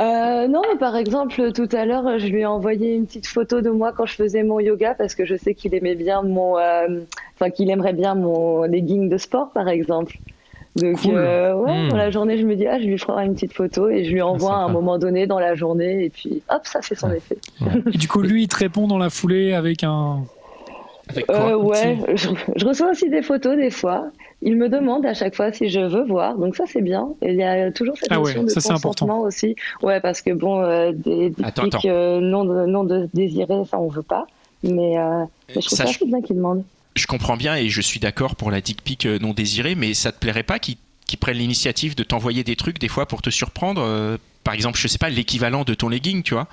Speaker 6: Euh, non, mais par exemple, tout à l'heure, je lui ai envoyé une petite photo de moi quand je faisais mon yoga parce que je sais qu'il aimait bien mon, euh, enfin qu'il aimerait bien mon legging de sport, par exemple. Donc,
Speaker 3: Cool.
Speaker 6: euh, ouais,
Speaker 2: Hmm.
Speaker 6: dans la journée, je me dis, ah, je lui ferai une petite photo et je lui envoie à un moment donné dans la journée et puis hop, ça fait son
Speaker 2: Ouais.
Speaker 6: effet.
Speaker 3: Et du coup, lui, il te répond dans la foulée avec un.
Speaker 1: Avec quoi
Speaker 6: Euh, ouais, je, je reçois aussi des photos des fois. Il me demande à chaque fois si je veux voir, donc ça c'est bien. Et il y a toujours cette
Speaker 3: Ah ouais,
Speaker 6: notion de
Speaker 3: ça, c'est
Speaker 6: consentement aussi. Ouais, parce que bon, euh, des, des
Speaker 1: Attends,
Speaker 6: pics,
Speaker 1: attends.
Speaker 6: euh, non, de- non de désirés, ça on veut pas. Mais, euh, mais je trouve
Speaker 1: Ça,
Speaker 6: ça
Speaker 1: je-
Speaker 6: bien qu'il demande.
Speaker 1: Je comprends bien et je suis d'accord pour la dick pic euh, non désirée, mais ça te plairait pas qu'ils prennent l'initiative de t'envoyer des trucs des fois pour te surprendre euh, Par exemple, je sais pas, l'équivalent de ton legging, tu vois?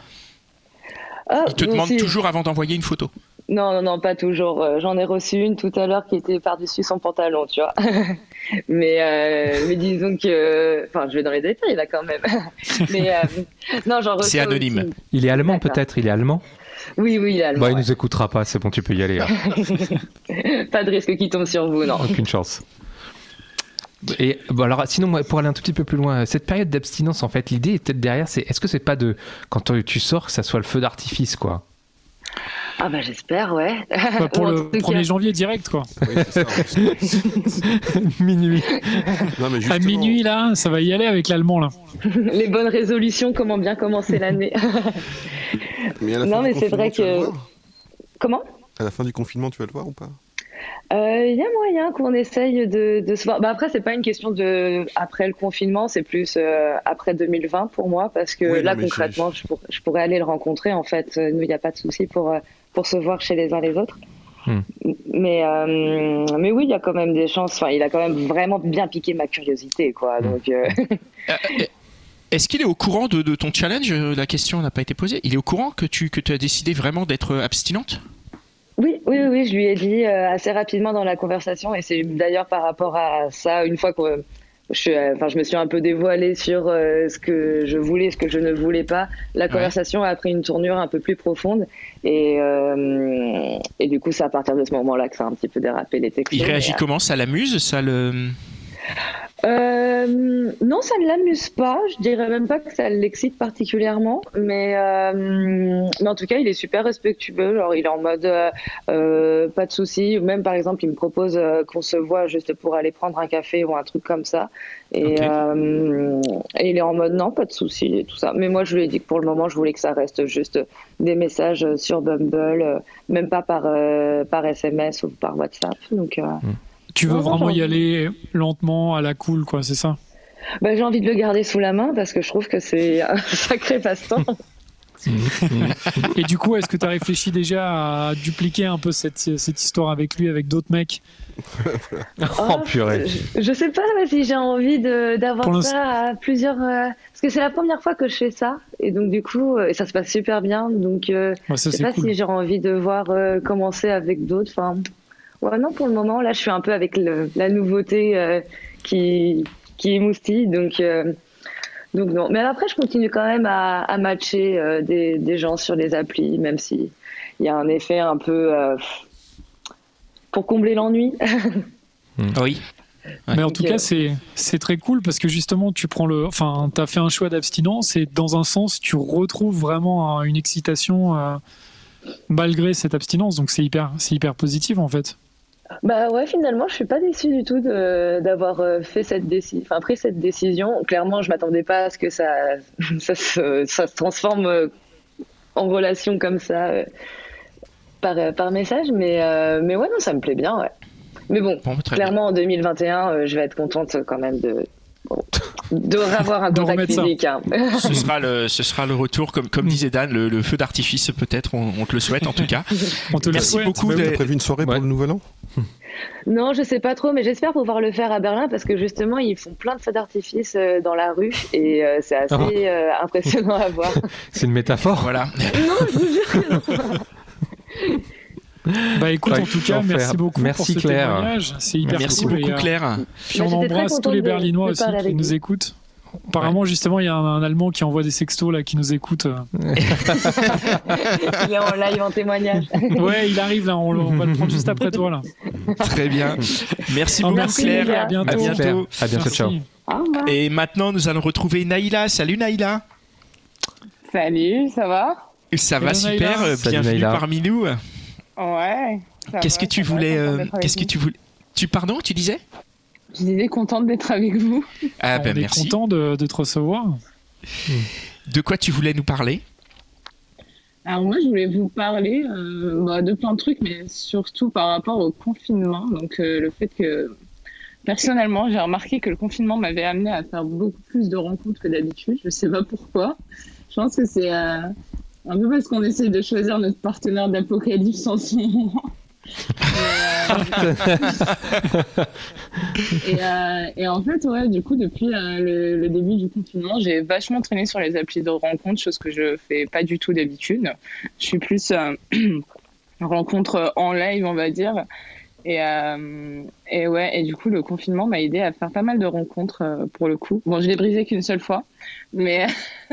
Speaker 6: Ah,
Speaker 1: Ils te demandent
Speaker 6: si.
Speaker 1: toujours avant d'envoyer une photo.
Speaker 6: Non, non, non, pas toujours. Euh, J'en ai reçu une tout à l'heure qui était par-dessus son pantalon, tu vois. mais, euh, mais disons que. Enfin, je vais dans les détails là quand même. mais euh, non, j'en reçois.
Speaker 1: C'est anonyme.
Speaker 6: aussi.
Speaker 2: Il est allemand peut-être. Il est allemand.
Speaker 6: Oui, oui, il est allemand.
Speaker 2: Bah, il
Speaker 6: ouais.
Speaker 2: nous écoutera pas. C'est bon, tu peux y aller. hein.
Speaker 6: Pas de risque qui tombe sur vous, non.
Speaker 2: Aucune chance. Et bon alors sinon moi, pour aller un tout petit peu plus loin, cette période d'abstinence en fait, l'idée est peut-être derrière, c'est est-ce que c'est pas de quand tu- sors que ça soit le feu d'artifice quoi?
Speaker 6: Ah bah j'espère, ouais.
Speaker 3: Bah, pour le
Speaker 6: tout cas-
Speaker 3: 1er janvier direct, quoi.
Speaker 5: Oui, c'est ça.
Speaker 2: Minuit.
Speaker 5: Non, mais
Speaker 3: À minuit, là, ça va y aller avec l'allemand, là.
Speaker 6: Les bonnes résolutions, comment bien commencer l'année.
Speaker 5: Mais à la
Speaker 6: Non,
Speaker 5: fin
Speaker 6: mais c'est vrai que- comment?
Speaker 5: À la fin du confinement, tu vas le voir ou pas?
Speaker 6: Euh, Il y a moyen qu'on essaye de, de se voir. Bah après, c'est pas une question de après le confinement, c'est plus euh, après 2020 pour moi, parce que
Speaker 5: Oui,
Speaker 6: là, concrètement, je, pour- je pourrais aller le rencontrer. En fait, Euh, nous, il n'y a pas de souci pour, pour se voir chez les uns les autres.
Speaker 2: Hmm.
Speaker 6: Mais, euh, mais oui, il y a quand même des chances. Enfin, il a quand même vraiment bien piqué ma curiosité, quoi.
Speaker 2: Hmm.
Speaker 6: Donc,
Speaker 1: Est-ce qu'il est au courant de, de ton challenge? Euh, La question n'a pas été posée. Il est au courant que tu, que tu as décidé vraiment d'être abstinente?
Speaker 6: Oui, oui, oui, je lui ai dit euh, assez rapidement dans la conversation, et c'est d'ailleurs par rapport à ça, une fois que je, suis, euh, enfin, je me suis un peu dévoilée sur euh, ce que je voulais, ce que je ne voulais pas, la conversation a pris une tournure un peu plus profonde, et, euh, et du coup, c'est à partir de ce moment-là que ça a un petit peu dérapé les textes.
Speaker 1: Il réagit comment? Ça l'amuse Ça le.
Speaker 6: Euh, non, ça ne l'amuse pas. Je dirais même pas que ça l'excite particulièrement, mais, euh, mais en tout cas, il est super respectueux. Genre, il est en mode euh, pas de souci. Même par exemple, il me propose qu'on se voit juste pour aller prendre un café ou un truc comme ça. Et, il est en mode non, pas de souci et tout ça. Mais moi, je lui ai dit que pour le moment, je voulais que ça reste juste des messages sur Bumble, même pas par par SMS ou par WhatsApp. Donc, euh,
Speaker 3: Tu veux
Speaker 6: Non,
Speaker 3: vraiment y aller lentement, à la cool, quoi, c'est ça
Speaker 6: bah, j'ai envie de le garder sous la main parce que je trouve que c'est un sacré passe-temps.
Speaker 3: Et du coup, est-ce que tu as réfléchi déjà à dupliquer un peu cette, cette histoire avec lui, avec d'autres mecs
Speaker 2: Oh purée.
Speaker 6: Je, je sais pas si j'ai envie d'avoir ça à plusieurs. euh, parce que c'est la première fois que je fais ça. Et donc, du coup, euh, et ça se passe super bien. Donc, euh,
Speaker 3: Ouais, Ça,
Speaker 6: je sais pas
Speaker 3: cool.
Speaker 6: si j'ai envie de voir euh, commencer avec d'autres. Enfin, ouais, non, pour le moment, là, je suis un peu avec le- la nouveauté euh, qui, qui émoustille. Donc, euh, donc, non. Mais après, je continue quand même à, à matcher euh, des, des gens sur les applis, même si il y a un effet un peu. euh, pour combler l'ennui.
Speaker 1: Oui. Ouais.
Speaker 3: Mais en tout cas, c'est c'est très cool parce que justement, tu prends le, enfin, t'as fait un choix d'abstinence et dans un sens, tu retrouves vraiment une excitation euh, malgré cette abstinence. Donc c'est hyper, c'est hyper positif en fait.
Speaker 6: Bah ouais, finalement, je suis pas déçue du tout d'avoir euh, fait cette décision, enfin pris cette décision. Clairement, je m'attendais pas à ce que ça, ça, se, ça se transforme euh, en relation comme ça euh, par, par message, mais mais, mais ouais, non, ça me plaît bien, ouais. Mais bon,
Speaker 1: Bon, très bien.
Speaker 6: clairement, en 2021, euh, je vais être contente quand même de bon, de revoir un contact physique. hein.
Speaker 1: Ce sera le, ce sera le retour, comme, comme disait Dan, le, le feu d'artifice peut-être, on, on te le souhaite en tout cas.
Speaker 3: On te le
Speaker 1: Merci
Speaker 3: souhaite.
Speaker 1: beaucoup. De-
Speaker 5: prévu une soirée
Speaker 2: Ouais.
Speaker 5: pour le nouvel an
Speaker 6: Non, je sais pas trop, mais j'espère pouvoir le faire à Berlin parce que justement, ils font plein de feux d'artifice euh, dans la rue et euh, c'est assez
Speaker 2: Ah.
Speaker 6: euh, impressionnant à voir.
Speaker 2: C'est une métaphore.
Speaker 1: Voilà.
Speaker 6: non, je vous jure que non.
Speaker 3: Bah écoute, en tout cas, merci
Speaker 2: faire.
Speaker 3: beaucoup
Speaker 2: Merci,
Speaker 3: pour ce
Speaker 2: Claire.
Speaker 3: témoignage. C'est hyper
Speaker 1: Merci
Speaker 3: cool.
Speaker 1: beaucoup
Speaker 3: et, euh,
Speaker 1: Claire.
Speaker 3: Puis
Speaker 6: Bah,
Speaker 3: on
Speaker 6: j'étais très
Speaker 3: embrasse tous les Berlinois aussi qui nous
Speaker 6: vous.
Speaker 3: écoutent. Apparemment, justement, il y a un, un Allemand qui envoie des sextos là, qui nous écoute.
Speaker 6: Il est en live en témoignage.
Speaker 3: Ouais, il arrive là, on, on va le prendre juste après toi là.
Speaker 1: Très bien. Merci
Speaker 3: Ah,
Speaker 1: beaucoup
Speaker 3: merci,
Speaker 1: Claire.
Speaker 3: À bientôt.
Speaker 1: À bientôt.
Speaker 2: À bientôt,
Speaker 3: Merci.
Speaker 2: ciao.
Speaker 1: Et maintenant, nous allons retrouver Naïla. Salut Naïla.
Speaker 7: Salut, ça va?
Speaker 1: Ça va super.
Speaker 3: Naïla.
Speaker 2: Salut,
Speaker 1: Bienvenue parmi nous.
Speaker 7: Ouais. ça
Speaker 1: Qu'est-ce que tu voulais euh, Qu'est-ce que tu voulais Tu pardon Tu disais?
Speaker 7: Je disais contente d'être avec vous.
Speaker 1: Ah
Speaker 3: on
Speaker 1: ben
Speaker 3: est
Speaker 1: merci.
Speaker 3: content de, de te recevoir.
Speaker 1: De quoi tu voulais nous parler?
Speaker 7: Alors moi, je voulais vous parler euh, bah, de plein de trucs, mais surtout par rapport au confinement. Donc euh, le fait que personnellement, j'ai remarqué que le confinement m'avait amené à faire beaucoup plus de rencontres que d'habitude. Je sais pas pourquoi. Je pense que c'est euh, un peu parce qu'on essaye de choisir notre partenaire d'apocalypse en ce moment. Euh, et, euh, et en fait, ouais, du coup, depuis euh, le, le début du confinement, j'ai vachement traîné sur les applis de rencontres, chose que je fais pas du tout d'habitude. Je suis plus euh, rencontre en live, on va dire. Et, euh, et ouais, et du coup, le confinement m'a aidé à faire pas mal de rencontres euh, pour le coup. Bon, je l'ai brisé qu'une seule fois, mais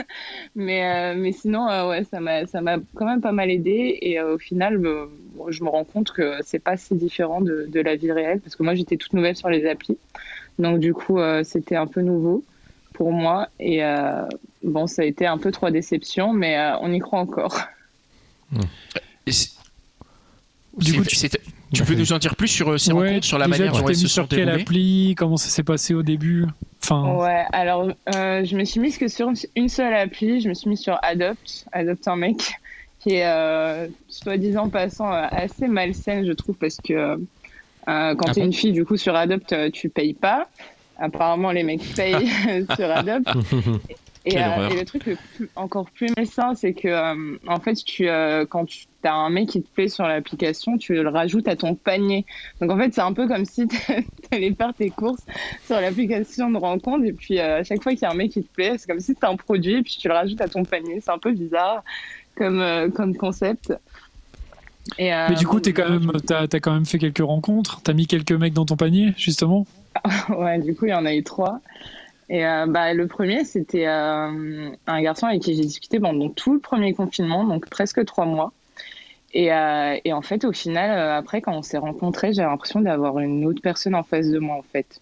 Speaker 7: mais euh, mais sinon, euh, ouais, ça m'a ça m'a quand même pas mal aidé. Et euh, au final, me- bon, je me rends compte que c'est pas si différent de, de la vie réelle, parce que moi, j'étais toute nouvelle sur les applis, donc du coup, euh, c'était un peu nouveau pour moi. Et euh, bon, ça a été un peu trois déceptions, mais euh, on y croit encore.
Speaker 1: Et c'est-
Speaker 3: Du coup, tu-
Speaker 1: peux nous en dire plus sur euh, ces
Speaker 3: Ouais,
Speaker 1: rencontres, sur la
Speaker 3: déjà,
Speaker 1: manière dont elles se
Speaker 3: sur
Speaker 1: sont
Speaker 3: quelle
Speaker 1: déroulées
Speaker 3: appli Comment ça s'est passé au début? Enfin,
Speaker 7: Ouais, alors euh, je me suis mise que sur une seule appli, je me suis mise sur Adopt, Adopt un mec, qui est euh, soi-disant passant assez malsaine, je trouve, parce que euh, quand
Speaker 1: Ah
Speaker 7: t'es
Speaker 1: bon?
Speaker 7: une fille, du coup, sur Adopt, tu payes pas. Apparemment, les mecs payent sur Adopt. Et, euh, et le truc le plus- encore plus malsain, c'est que euh, en fait, tu, euh, quand tu as un mec qui te plaît sur l'application, tu le rajoutes à ton panier. Donc en fait, c'est un peu comme si tu allais faire tes courses sur l'application de rencontre et puis à chaque fois qu'il y a un mec qui te plaît, c'est comme si c'était un produit et puis tu le rajoutes à ton panier. C'est un peu bizarre comme, comme concept. Et,
Speaker 3: mais du coup, t'es quand même, t'as, t'as quand même fait quelques rencontres. T'as mis quelques mecs dans ton panier, justement?
Speaker 7: Ouais, du coup, il y en a eu trois. Et euh, bah, le premier, c'était euh, un garçon avec qui j'ai discuté pendant tout le premier confinement, donc presque trois mois. Et, euh, et en fait, au final, euh, après, quand on s'est rencontrés, j'avais l'impression d'avoir une autre personne en face de moi, en fait.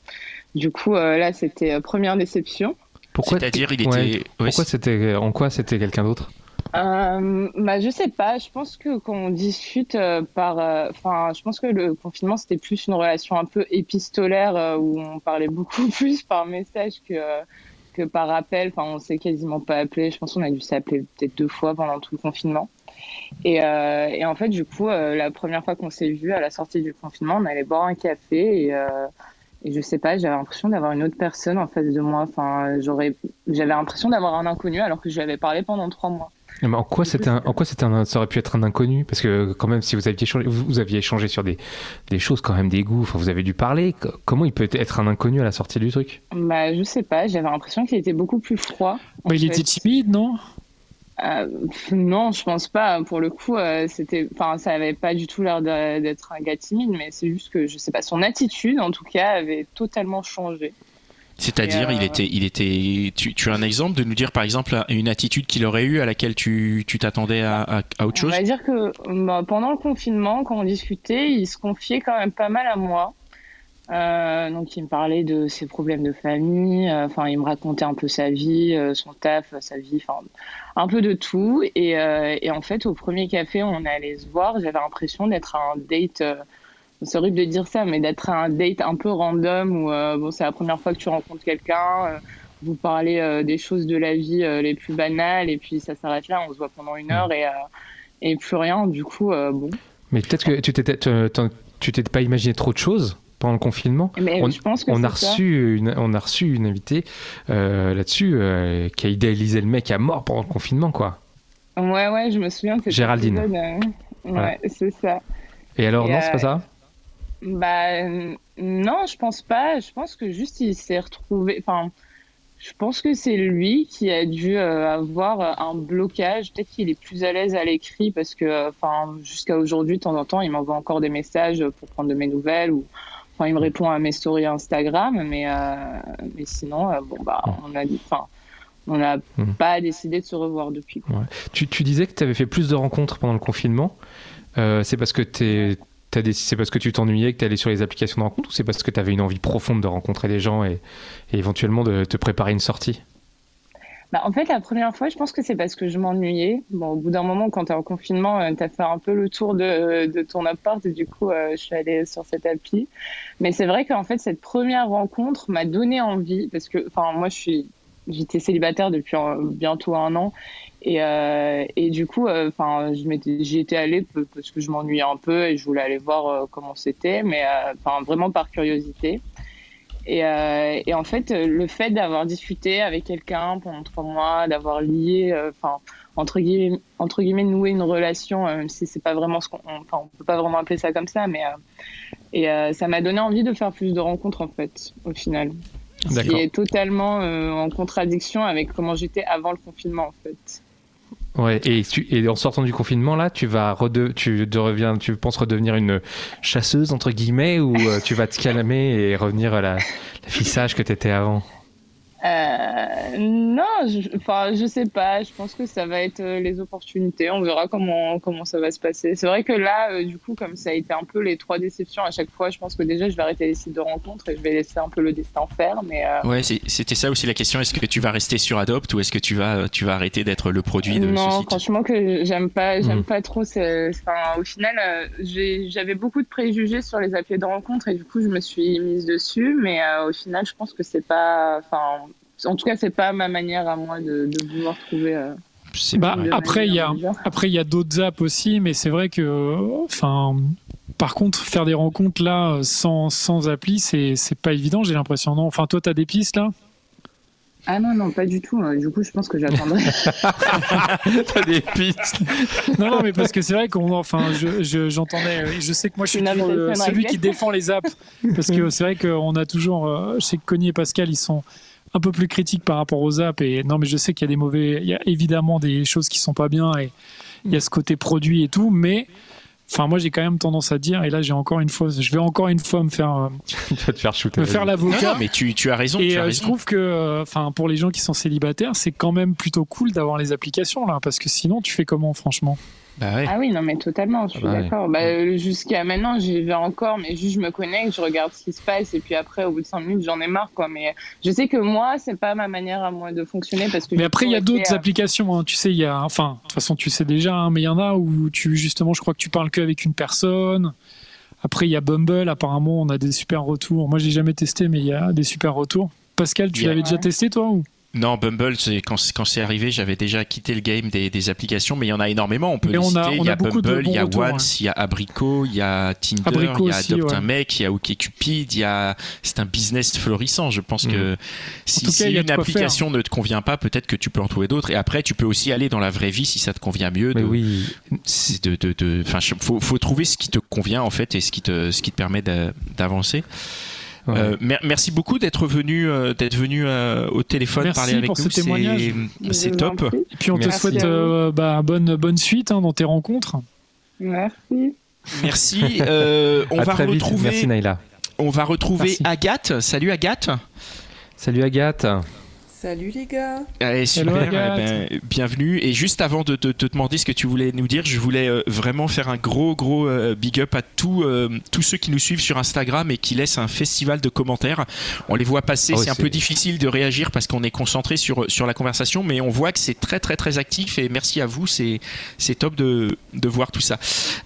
Speaker 7: Du coup, là, c'était première déception.
Speaker 1: Pourquoi C'est-à-dire, il était.
Speaker 2: Pourquoi c'était en quoi c'était quelqu'un d'autre?
Speaker 7: Euh, bah, je sais pas. Je pense que quand on discute euh, par, euh, enfin, je pense que le confinement c'était plus une relation un peu épistolaire euh, où on parlait beaucoup plus par message que que par appel. Enfin, on s'est quasiment pas appelé. Je pense qu'on a dû s'appeler peut-être deux fois pendant tout le confinement. Et, et en fait, du coup, la première fois qu'on s'est vu à la sortie du confinement, on allait boire un café et et je sais pas, j'avais l'impression d'avoir une autre personne en face de moi. Enfin, j'aurais, j'avais l'impression d'avoir un inconnu alors que je lui avais parlé pendant trois mois.
Speaker 2: Mais en quoi c'était en quoi c'était un, ça aurait pu être un inconnu? Parce que quand même si vous aviez échangé, vous, aviez échangé sur des, des choses quand même des goûts, enfin, vous avez dû parler. Comment il peut être un inconnu à la sortie du truc?
Speaker 7: Bah je sais pas, j'avais l'impression qu'il était beaucoup plus froid.
Speaker 3: Bah, il était timide, non?
Speaker 7: Euh, non, je pense pas. Pour le coup, euh, c'était, enfin, ça avait pas du tout l'air d'être un gars timide, mais c'est juste que je sais pas, son attitude, en tout cas, avait totalement changé.
Speaker 1: C'est-à-dire, il euh, était, il était. Tu, as un exemple de nous dire, par exemple, une attitude qu'il aurait eue à laquelle tu t'attendais à, à, autre chose
Speaker 7: On va dire que bah, pendant le confinement, quand on discutait, il se confiait quand même pas mal à moi. Euh, donc, il me parlait de ses problèmes de famille. Euh, enfin, il me racontait un peu sa vie, son taf, sa vie, enfin, un peu de tout. Et, en fait, au premier café, on allait se voir. J'avais l'impression d'être à un date c'est horrible de dire ça, mais d'être à un date un peu random où euh, bon, c'est la première fois que tu rencontres quelqu'un, euh, vous parlez euh, des choses de la vie les plus banales, et puis ça s'arrête là, on se voit pendant une heure et, et plus rien. Du coup, bon.
Speaker 2: Mais peut-être que tu t'étais, tu t'es pas imaginé trop de choses pendant le confinement.
Speaker 7: Mais
Speaker 2: on,
Speaker 7: je pense que
Speaker 2: on a reçu une, on a reçu une invitée là-dessus qui a idéalisé le mec à mort pendant le confinement, quoi.
Speaker 7: Ouais, ouais, je me souviens.
Speaker 2: Géraldine.
Speaker 7: ouais, c'est ça.
Speaker 2: Et alors, non, c'est pas ça?
Speaker 7: Bah non, je pense pas. Je pense que juste il s'est retrouvé. Enfin, je pense que c'est lui qui a dû euh, avoir un blocage. Peut-être qu'il est plus à l'aise à l'écrit parce que, enfin, jusqu'à aujourd'hui, de temps en temps, il m'envoie encore des messages pour prendre de mes nouvelles ou, enfin, il me répond à mes stories Instagram. Mais, euh, mais sinon, euh, bon bah, on a. On n'a hmm. pas décidé de se revoir depuis.
Speaker 2: Tu, tu, disais que tu avais fait plus de rencontres pendant le confinement. c'est parce que tu es c'est parce que tu t'ennuyais que tu allais sur les applications de rencontre ou c'est parce que tu avais une envie profonde de rencontrer des gens et, éventuellement de te préparer une sortie?
Speaker 7: Bah, en fait, la première fois, je pense que c'est parce que je m'ennuyais. Bon, au bout d'un moment, quand tu es en confinement, euh, tu as fait un peu le tour de, de ton appart et du coup, euh, je suis allée sur cette appli. Mais c'est vrai qu'en fait, cette première rencontre m'a donné envie parce que, enfin, moi, je suis, j'étais célibataire depuis bientôt un an et, euh, et du coup, euh, enfin, j'y étais allée parce que je m'ennuyais un peu et je voulais aller voir euh, comment c'était, mais enfin vraiment par curiosité. Et, et, en fait, le fait d'avoir discuté avec quelqu'un pendant trois mois, d'avoir lié, enfin entre guillemets, entre guillemets, noué une relation, même si c'est pas vraiment ce qu'on, enfin, on peut pas vraiment appeler ça comme ça, mais et ça m'a donné envie de faire plus de rencontres en fait, au final. Ce qui est totalement en contradiction avec comment j'étais avant le confinement en fait.
Speaker 2: Ouais, et, en sortant du confinement, là, tu vas tu, reviens, tu penses redevenir une chasseuse, entre guillemets, ou euh, tu vas te calmer et revenir à la, la que tu étais avant?
Speaker 7: Euh, non, je, enfin, je sais pas. Je pense que ça va être euh, les opportunités. On verra comment comment ça va se passer. C'est vrai que là, euh, du coup, comme ça a été un peu les trois déceptions à chaque fois, je pense que déjà je vais arrêter les sites de rencontres et je vais laisser un peu le destin faire. Mais
Speaker 1: ouais, c'était ça aussi la question. Est-ce que tu vas rester sur Adopt ou est-ce que tu vas tu vas arrêter d'être le produit de
Speaker 7: non,
Speaker 1: ce site?
Speaker 7: franchement que j'aime pas j'aime hmm. pas trop. Enfin, au final, j'avais beaucoup de préjugés sur les appels de rencontre et du coup je me suis mise dessus. Mais au final, je pense que c'est pas. Enfin, en tout cas, c'est pas ma manière à moi de, de vouloir trouver. Euh,
Speaker 3: bah, après, il y a après il y a d'autres apps aussi, mais c'est vrai que, enfin, par contre, faire des rencontres là sans sans appli, c'est c'est pas évident. J'ai l'impression. Non? Enfin, toi, t'as des pistes là?
Speaker 7: Ah non, non, pas du tout. Hein. Du coup, je pense que j'attendrai.
Speaker 2: T'as des pistes.
Speaker 3: Non, non, mais parce que c'est vrai qu'on, enfin, je, j'entendais, je, je, sais que moi, je suis celui qui défend les apps. Parce que c'est vrai qu'on a toujours, je sais que Connie et Pascal, ils sont, un peu plus critique par rapport aux apps. Et non, mais je sais qu'il y a des mauvais, il y a évidemment des choses qui sont pas bien et il y a ce côté produit et tout, mais Enfin, moi, j'ai quand même tendance à dire, et là, j'ai encore une fois, je vais encore une fois me faire, euh,
Speaker 2: te faire shooter,
Speaker 3: me faire l'avocat.
Speaker 1: mais tu, tu, as raison.
Speaker 3: Et
Speaker 1: tu as
Speaker 3: euh, je trouve que, euh, enfin, pour les gens qui sont célibataires, c'est quand même plutôt cool d'avoir les applications là, parce que sinon, tu fais comment, franchement?
Speaker 1: Bah ouais.
Speaker 7: Ah oui, non, mais totalement, je suis
Speaker 2: Ah bah
Speaker 7: d'accord. Bah, euh, Jusqu'à maintenant, j'y vais encore, mais juste je me connecte, je regarde ce qui se passe, et puis après, au bout de 5 minutes, j'en ai marre, quoi. Mais je sais que moi, c'est pas ma manière à moi de fonctionner parce que.
Speaker 3: Mais
Speaker 7: j'ai
Speaker 3: après, il y a d'autres
Speaker 7: euh,
Speaker 3: applications. hein. Tu sais, il y a, enfin, de toute façon, tu sais déjà, hein, mais il y en a où tu, justement, je crois que tu parles qu'avec une personne. Après, il y a Bumble. Apparemment, on a des super retours. Moi, je l'ai jamais testé, mais il y a des super retours. Pascal, tu l'avais déjà testé, toi ou?
Speaker 1: Non, Bumble, c'est quand, c'est- quand c'est arrivé, j'avais déjà quitté le game des, des applications, mais il y en a énormément. On peut les
Speaker 3: on a-
Speaker 1: citer.
Speaker 3: on
Speaker 1: il y
Speaker 3: a
Speaker 1: Bumble, il y a
Speaker 3: retours,
Speaker 1: Once, il y a Abrico, il y a Tinder, il y a
Speaker 3: aussi,
Speaker 1: Adopt
Speaker 3: ouais.
Speaker 1: un mec, il y a OkCupid, il y a. C'est un business florissant. Je pense que si,
Speaker 3: Mm. cas,
Speaker 1: si
Speaker 3: a
Speaker 1: une application ne te convient pas, peut-être que tu peux en trouver d'autres. Et après, tu peux aussi aller dans la vraie vie si ça te convient mieux.
Speaker 2: Mais
Speaker 1: de-
Speaker 2: oui,
Speaker 1: c'est de, de, de- faut, faut trouver ce qui te convient en fait et ce qui te, ce qui te permet d'a- d'avancer. Euh, mer- merci beaucoup d'être venu, euh, d'être venu euh, au téléphone
Speaker 3: Merci
Speaker 1: parler avec
Speaker 3: pour
Speaker 1: nous.
Speaker 3: ce.
Speaker 1: C'est- top.
Speaker 3: Et puis, on te
Speaker 2: Merci
Speaker 3: souhaite
Speaker 7: à vous.
Speaker 3: euh, bah, bonne, bonne suite hein, dans tes rencontres.
Speaker 7: Merci.
Speaker 1: Merci. Euh, on
Speaker 2: à
Speaker 1: va
Speaker 2: très vite.
Speaker 1: retrouver,
Speaker 2: Merci Naïla.
Speaker 1: on va retrouver
Speaker 3: Merci.
Speaker 1: Agathe. Salut Agathe.
Speaker 2: Salut Agathe.
Speaker 8: Salut les gars.
Speaker 1: Allez, super,
Speaker 3: Agathe.
Speaker 1: eh ben, bienvenue. Et juste avant de te, demander ce que tu voulais nous dire, je voulais euh, vraiment faire un gros, gros euh, big up à tous euh, tous ceux qui nous suivent sur Instagram et qui laissent un festival de commentaires. On les voit passer,
Speaker 2: Ah
Speaker 1: c'est un peu difficile de réagir parce qu'on est concentré sur, sur la conversation, mais on voit que c'est très, très, très actif et merci à vous, c'est c'est top de, de voir tout ça.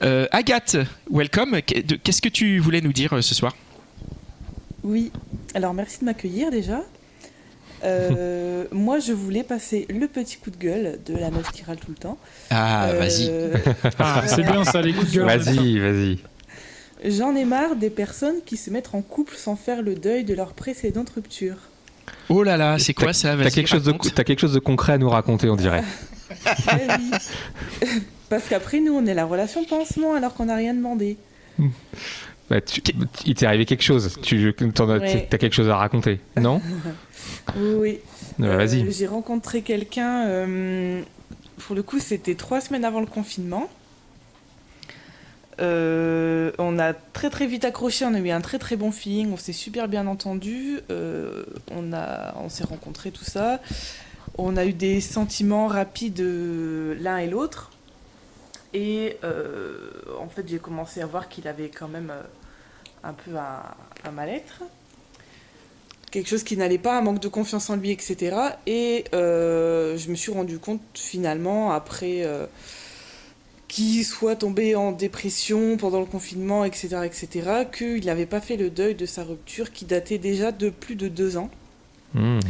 Speaker 1: Euh, Agathe, welcome. Qu'est-ce que tu voulais nous dire euh, ce soir?
Speaker 8: Oui, alors merci de m'accueillir déjà. Euh, moi, je voulais passer le petit coup de gueule de la meuf qui râle tout le temps.
Speaker 1: Ah,
Speaker 8: Euh,
Speaker 1: vas-y.
Speaker 3: Ah, c'est bien ça, les coups de gueule.
Speaker 2: Vas-y, vas-y.
Speaker 8: J'en ai marre des personnes qui se mettent en couple sans faire le deuil de leur précédente rupture.
Speaker 1: Oh là là, c'est quoi ça
Speaker 2: T'as quelque, chose de,
Speaker 1: raconte.
Speaker 2: t'as quelque chose de concret à nous raconter, on dirait.
Speaker 8: Oui. Parce qu'après, nous, on est la relation pansement alors qu'on n'a rien demandé.
Speaker 2: Bah, tu- il t'est arrivé quelque chose. Tu as,
Speaker 8: Ouais.
Speaker 2: quelque chose à raconter, non?
Speaker 8: Oui.
Speaker 2: Bah,
Speaker 8: Euh,
Speaker 2: Vas-y.
Speaker 8: J'ai rencontré quelqu'un, euh, pour le coup, c'était trois semaines avant le confinement. Euh, on a très très vite accroché, on a eu un très très bon feeling, on s'est super bien entendu, euh, on, a, on s'est rencontrés, tout ça. On a eu des sentiments rapides euh, l'un et l'autre. Et euh, en fait, j'ai commencé à voir qu'il avait quand même euh, un peu un, un mal-être quelque chose qui n'allait pas, un manque de confiance en lui, etc. Et euh, je me suis rendu compte finalement, après euh, qu'il soit tombé en dépression pendant le confinement, etc., etc., qu'il n'avait pas fait le deuil de sa rupture qui datait déjà de plus de deux ans.
Speaker 2: Hmm.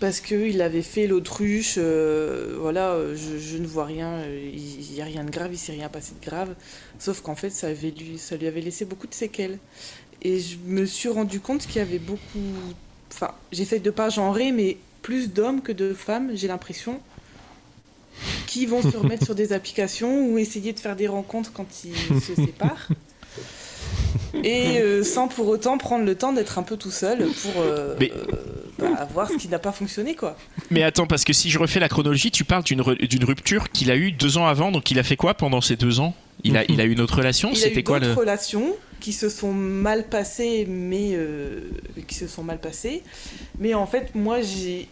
Speaker 8: Parce qu'il avait fait l'autruche, euh, voilà, je, je ne vois rien, il n'y a rien de grave, il s'est rien passé de grave. Sauf qu'en fait, ça, avait lui, ça lui avait laissé beaucoup de séquelles. Et je me suis rendu compte qu'il y avait beaucoup. Enfin, j'essaie de pas genrer, mais plus d'hommes que de femmes, j'ai l'impression, qui vont se remettre sur des applications ou essayer de faire des rencontres quand ils se séparent. Et euh, sans pour autant prendre le temps d'être un peu tout seul pour euh,
Speaker 1: Mais-
Speaker 8: euh, bah, voir ce qui n'a pas fonctionné, quoi.
Speaker 1: Mais attends, parce que si je refais la chronologie, tu parles d'une re- d'une rupture qu'il a eue deux ans avant, donc il a fait quoi pendant ces deux ans? Il a, il a eu une autre relation?
Speaker 8: Il a eu
Speaker 1: quoi le.
Speaker 8: relations qui se sont mal passées, mais euh, qui se sont mal passées. Mais en fait, moi, j'ai,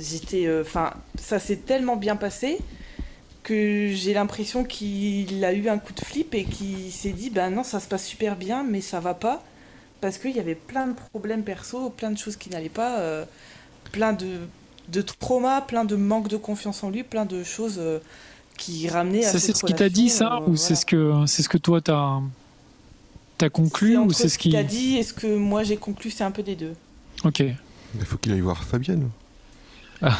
Speaker 8: j'étais, enfin, ça s'est tellement bien passé que j'ai l'impression qu'il a eu un coup de flip et qu'il s'est dit, ben non, ça se passe super bien, mais ça va pas parce qu'il y avait plein de problèmes perso, plein de choses qui n'allaient pas, euh, plein de de traumas, plein de manque de confiance en lui, plein de choses euh, qui ramenaient à
Speaker 3: Ça, c'est ce qu'il t'a dit, ça
Speaker 8: euh,
Speaker 3: Ou
Speaker 8: voilà.
Speaker 3: c'est ce que, c'est ce que toi, t'as as conclu Ou c'est ce
Speaker 8: qu'il
Speaker 3: qui.
Speaker 8: a dit et ce que moi j'ai conclu, c'est un peu des deux.
Speaker 3: Ok.
Speaker 5: Il faut qu'il aille voir Fabienne. Bon.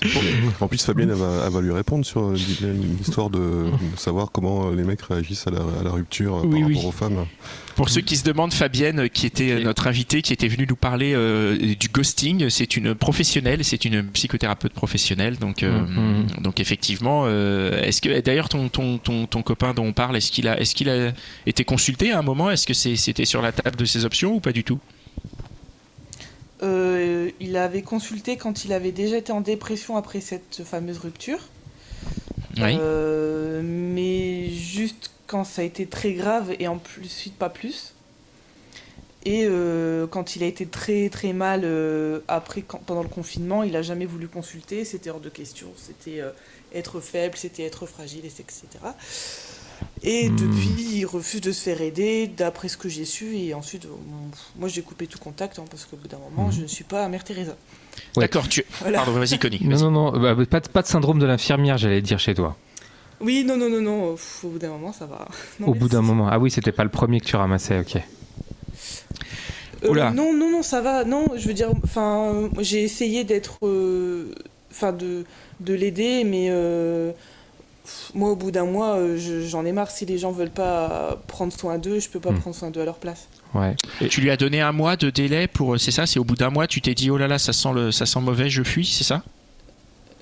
Speaker 5: En plus, Fabienne, elle va, elle va lui répondre sur l'histoire de, de savoir comment les mecs réagissent à la, à la rupture
Speaker 3: Oui,
Speaker 5: par
Speaker 3: oui.
Speaker 5: rapport aux femmes.
Speaker 1: Pour ceux qui se demandent, Fabienne, euh, qui était euh, notre invitée, qui était venue nous parler euh, du ghosting, c'est une professionnelle, c'est une psychothérapeute professionnelle. Donc, euh,
Speaker 2: Mhm.
Speaker 1: donc effectivement, euh, est-ce que d'ailleurs ton, ton, ton, ton copain dont on parle, est-ce qu'il a, est-ce qu'il a été consulté à un moment? Est-ce que c'était sur la table de ses options ou pas du tout?
Speaker 8: Euh, il avait consulté quand il avait déjà été en dépression après cette fameuse rupture.
Speaker 1: Oui.
Speaker 8: Euh, mais juste quand ça a été très grave et en plus suite pas plus. Et euh, quand il a été très très mal après, pendant le confinement, il a jamais voulu consulter. C'était hors de question. C'était être faible, c'était être fragile, etc. Et
Speaker 2: Hmm.
Speaker 8: depuis, il refuse de se faire aider, d'après ce que j'ai su. Et ensuite, moi, j'ai coupé tout contact hein, parce qu'au bout d'un moment,
Speaker 2: Hmm.
Speaker 8: je ne suis pas Mère Teresa.
Speaker 2: Ouais.
Speaker 1: D'accord, tu.
Speaker 8: Voilà.
Speaker 1: Pardon, vas-y, Connie.
Speaker 2: Non, non, non, bah, pas, de- pas de syndrome de l'infirmière, j'allais dire chez toi.
Speaker 8: Oui, non, non, non, non. pff, au bout d'un moment, ça va. Non,
Speaker 2: Au bout d'un moment. Ah oui, c'était pas le premier que tu ramassais, ok.
Speaker 8: Euh,
Speaker 1: Oula.
Speaker 8: non, non, non, ça va. Non, je veux dire, enfin, j'ai essayé d'être, euh, enfin, de, de l'aider, mais euh, moi, au bout d'un mois, euh, je- j'en ai marre. Si les gens veulent pas prendre soin d'eux, je peux pas
Speaker 2: Hmm.
Speaker 8: prendre soin d'eux à leur place.
Speaker 2: Ouais. Et-
Speaker 1: Tu lui as donné un mois de délai pour. C'est ça C'est au bout d'un mois, tu t'es dit, oh là là, ça sent, le, ça sent mauvais, je fuis, c'est ça?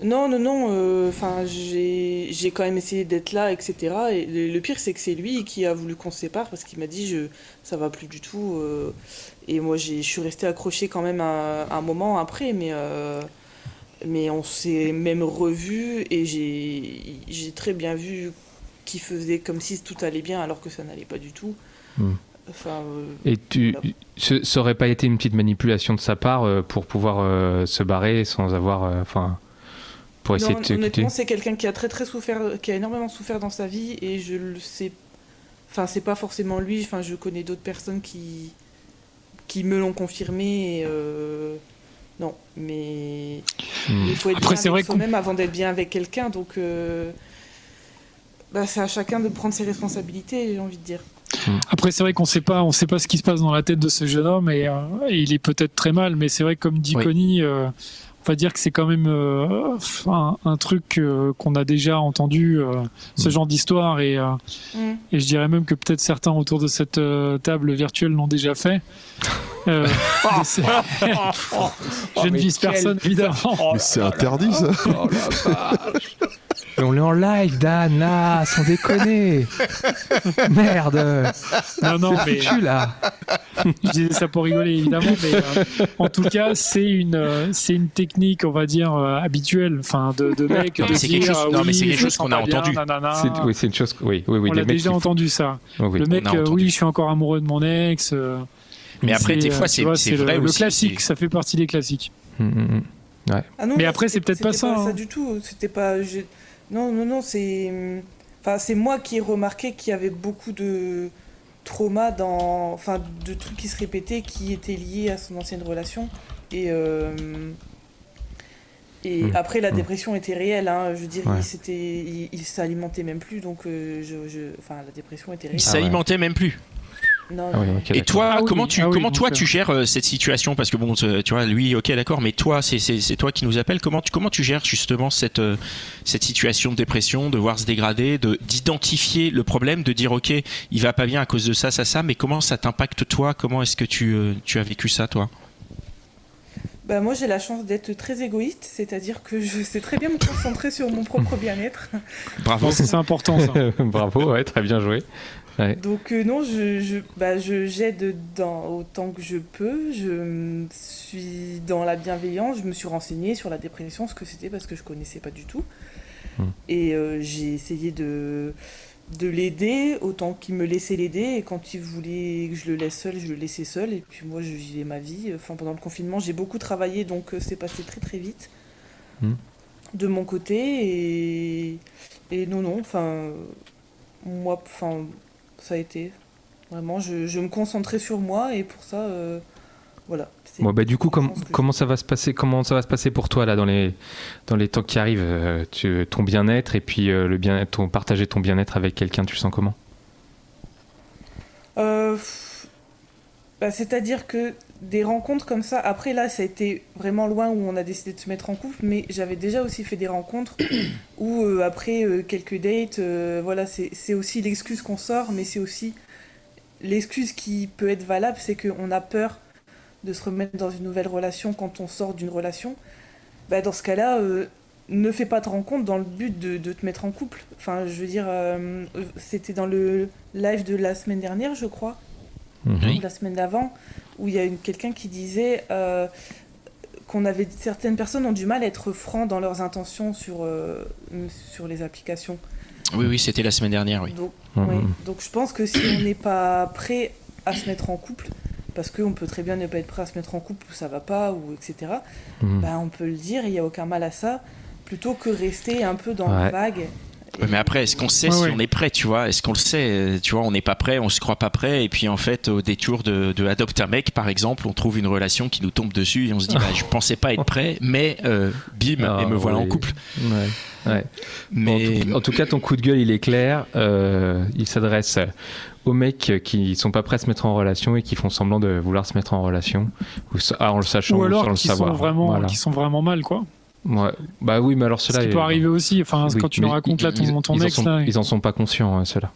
Speaker 8: Non, non, non. euh, Enfin, j'ai, j'ai quand même essayé d'être là, etc. Et le, le pire, c'est que c'est lui qui a voulu qu'on se sépare parce qu'il m'a dit, je, ça va plus du tout. euh, et moi, j'ai, je suis restée accrochée quand même un, un moment après, mais. euh, mais on s'est même revus et j'ai, très bien vu qu'il faisait comme si tout allait bien alors que ça n'allait pas du tout.
Speaker 2: Hmm.
Speaker 8: Enfin, euh,
Speaker 2: Et tu,
Speaker 8: Voilà.
Speaker 2: ce, ça aurait pas été une petite manipulation de sa part euh, pour pouvoir euh, se barrer sans avoir, euh, enfin, pour essayer
Speaker 8: Non,
Speaker 2: de
Speaker 8: honnêtement, c'est quelqu'un qui a très très souffert, qui a énormément souffert dans sa vie et je le sais. Enfin, c'est pas forcément lui. Enfin, je connais d'autres personnes qui qui me l'ont confirmé. Et, euh, Non, mais
Speaker 2: Hmm.
Speaker 8: il faut être
Speaker 3: Après,
Speaker 8: bien
Speaker 3: c'est vrai
Speaker 8: avec soi-même avant d'être bien avec quelqu'un. Donc, euh, bah, c'est à chacun de prendre ses responsabilités. J'ai envie de dire.
Speaker 3: Après, c'est vrai qu'on sait pas, on sait pas ce qui se passe dans la tête de ce jeune homme et, euh, et il est peut-être très mal, mais c'est vrai que comme dit
Speaker 1: Oui.
Speaker 3: Connie, euh, va dire que c'est quand même euh, un, un truc euh, qu'on a déjà entendu, euh, ce
Speaker 2: Mm.
Speaker 3: genre d'histoire et, euh,
Speaker 8: Mm.
Speaker 3: et je dirais même que peut-être certains autour de cette euh, table virtuelle l'ont déjà fait. Euh, ces- je ne vise personne évidemment.
Speaker 5: Mais c'est interdit ça
Speaker 2: Mais on est en live, Dan, là, sans déconner. Merde.
Speaker 3: Non, non, mais
Speaker 2: foutu, là.
Speaker 3: je disais ça pour rigoler évidemment, mais euh, en tout cas, c'est une, euh, c'est une technique, on va dire, euh, habituelle, enfin, de, de mec,
Speaker 1: Non,
Speaker 3: de
Speaker 1: mais c'est quelque chose- non, mais
Speaker 3: oui,
Speaker 1: c'est quelque chose qu'on a
Speaker 3: pas bien,
Speaker 1: entendu.
Speaker 3: nanana.
Speaker 2: C'est- oui, c'est une chose. Oui, oui, oui.
Speaker 3: on
Speaker 2: mecs
Speaker 3: déjà entendu ça.
Speaker 2: Oui, oui.
Speaker 3: Le mec,
Speaker 1: a
Speaker 3: euh, oui, je suis encore amoureux de mon ex. euh,
Speaker 1: Mais après, des fois, c'est vrai
Speaker 3: le classique, ça fait partie des classiques.
Speaker 2: Mm, mm, mm.
Speaker 8: Ah non,
Speaker 3: Mais après, c'est peut-être pas
Speaker 8: c'était
Speaker 3: ça, hein.
Speaker 8: du tout. C'était pas. Non, non, non, c'est. Enfin, c'est moi qui ai remarqué qu'il y avait beaucoup de trauma dans. Enfin, de trucs qui se répétaient qui étaient liés à son ancienne relation. Et. euh, Et
Speaker 2: Hmm.
Speaker 8: après, la
Speaker 2: Hmm.
Speaker 8: dépression était réelle. Hein. Je veux dire,
Speaker 2: Ouais.
Speaker 8: il, s'était- il, il s'alimentait même plus. Donc, euh, je, je- enfin, la dépression était
Speaker 1: Il
Speaker 8: réelle.
Speaker 2: Ah
Speaker 1: s'alimentait même plus.
Speaker 8: Non,
Speaker 2: Ah oui,
Speaker 1: Et toi,
Speaker 3: Ah
Speaker 1: comment
Speaker 3: oui.
Speaker 1: tu,
Speaker 3: Ah oui,
Speaker 1: comment toi
Speaker 3: euh,
Speaker 1: tu gères euh, cette situation? Parce que bon, tu vois, lui, ok, d'accord, mais toi, c'est- toi qui nous appelles. Comment tu, comment tu gères justement cette, euh, cette situation de dépression, de voir se dégrader, de d'identifier le problème, de dire, ok, il va pas bien à cause de ça, ça, ça, mais comment ça t'impacte toi? Comment est-ce que tu, euh, tu as vécu ça, toi?
Speaker 8: Bah, moi, j'ai la chance d'être très égoïste. C'est-à-dire que je sais très bien me concentrer sur mon propre bien-être.
Speaker 1: Bravo.
Speaker 3: C'est important ça.
Speaker 2: Bravo, ouais, très bien joué.
Speaker 8: Donc euh, non, je, je, bah, je j'aide dans autant que je peux. Je suis dans la bienveillance. Je me suis renseignée sur la dépression, ce que c'était parce que je connaissais pas du tout.
Speaker 2: Hmm.
Speaker 8: Et euh, j'ai essayé de de l'aider autant qu'il me laissait l'aider. Et quand il voulait que je le laisse seul, je le laissais seul. Et puis moi, je vivais ma vie. Enfin, pendant le confinement, j'ai beaucoup travaillé, donc euh, c'est passé très très vite
Speaker 2: Hmm.
Speaker 8: de mon côté. Et, et non, non. Enfin, moi, enfin ça a été. Vraiment, je, je me concentrais sur moi et pour ça, euh, voilà.
Speaker 2: Bon, bah, du coup, com- comment ça va se passer Comment ça va se passer pour toi là dans les dans les temps qui arrivent euh, tu- Ton bien-être et puis euh, le bien ton partager ton bien-être avec quelqu'un, tu le sens comment?
Speaker 8: Bah, C'est-à-dire que des rencontres comme ça, après là, ça a été vraiment loin où on a décidé de se mettre en couple, mais j'avais déjà aussi fait des rencontres où euh, après euh, quelques dates, euh, voilà, c'est aussi l'excuse qu'on sort, mais c'est aussi l'excuse qui peut être valable, c'est qu'on a peur de se remettre dans une nouvelle relation quand on sort d'une relation. Bah, dans ce cas-là, ne fais pas de rencontre dans le but de, te mettre en couple. Enfin, je veux dire, c'était dans le live de la semaine dernière, je crois
Speaker 2: Mhm.
Speaker 8: La semaine d'avant, où il y a une, quelqu'un qui disait euh, qu'on avait certaines personnes ont du mal à être francs dans leurs intentions sur, euh, sur les applications.
Speaker 1: Oui, oui, c'était la semaine dernière, oui.
Speaker 8: Donc,
Speaker 2: Mhm.
Speaker 8: oui. Donc je pense que si on n'est pas prêt à se mettre en couple, parce qu'on peut très bien ne pas être prêt à se mettre en couple ou ça va pas, ou etc.,
Speaker 2: Mhm.
Speaker 8: bah, on peut le dire, il n'y a aucun mal à ça, plutôt que rester un peu dans
Speaker 2: Ouais.
Speaker 8: le vague.
Speaker 1: Ouais, mais après, est-ce qu'on sait
Speaker 3: Ouais,
Speaker 1: si
Speaker 3: ouais.
Speaker 1: on est prêt, tu vois? Est-ce qu'on le sait? Tu vois, on n'est pas prêt, on se croit pas prêt, et puis en fait, au détour de, de adopte un mec, par exemple, on trouve une relation qui nous tombe dessus et on se dit, bah, je pensais pas être prêt, mais euh, bim,
Speaker 2: Ah,
Speaker 1: et me voilà en couple.
Speaker 2: Ouais. ouais.
Speaker 1: Mais
Speaker 2: En, tout, en tout cas, ton coup de gueule, il est clair. Euh, il s'adresse aux mecs qui sont pas prêts à se mettre en relation et qui font semblant de vouloir se mettre en relation, ou ah, en le sachant
Speaker 3: Ou
Speaker 2: sans le
Speaker 3: qui
Speaker 2: savoir.
Speaker 3: sont vraiment,
Speaker 2: Voilà.
Speaker 3: qui sont vraiment mal, quoi.
Speaker 2: Ouais. Bah oui, mais alors
Speaker 3: Ce
Speaker 2: cela.
Speaker 3: qui peut arriver aussi. Enfin,
Speaker 2: Oui,
Speaker 3: quand tu nous racontes là
Speaker 2: ils-
Speaker 3: ton, ton
Speaker 2: ils en
Speaker 3: ex,
Speaker 2: sont-
Speaker 3: là.
Speaker 2: Ils en sont pas conscients, hein, ceux-là.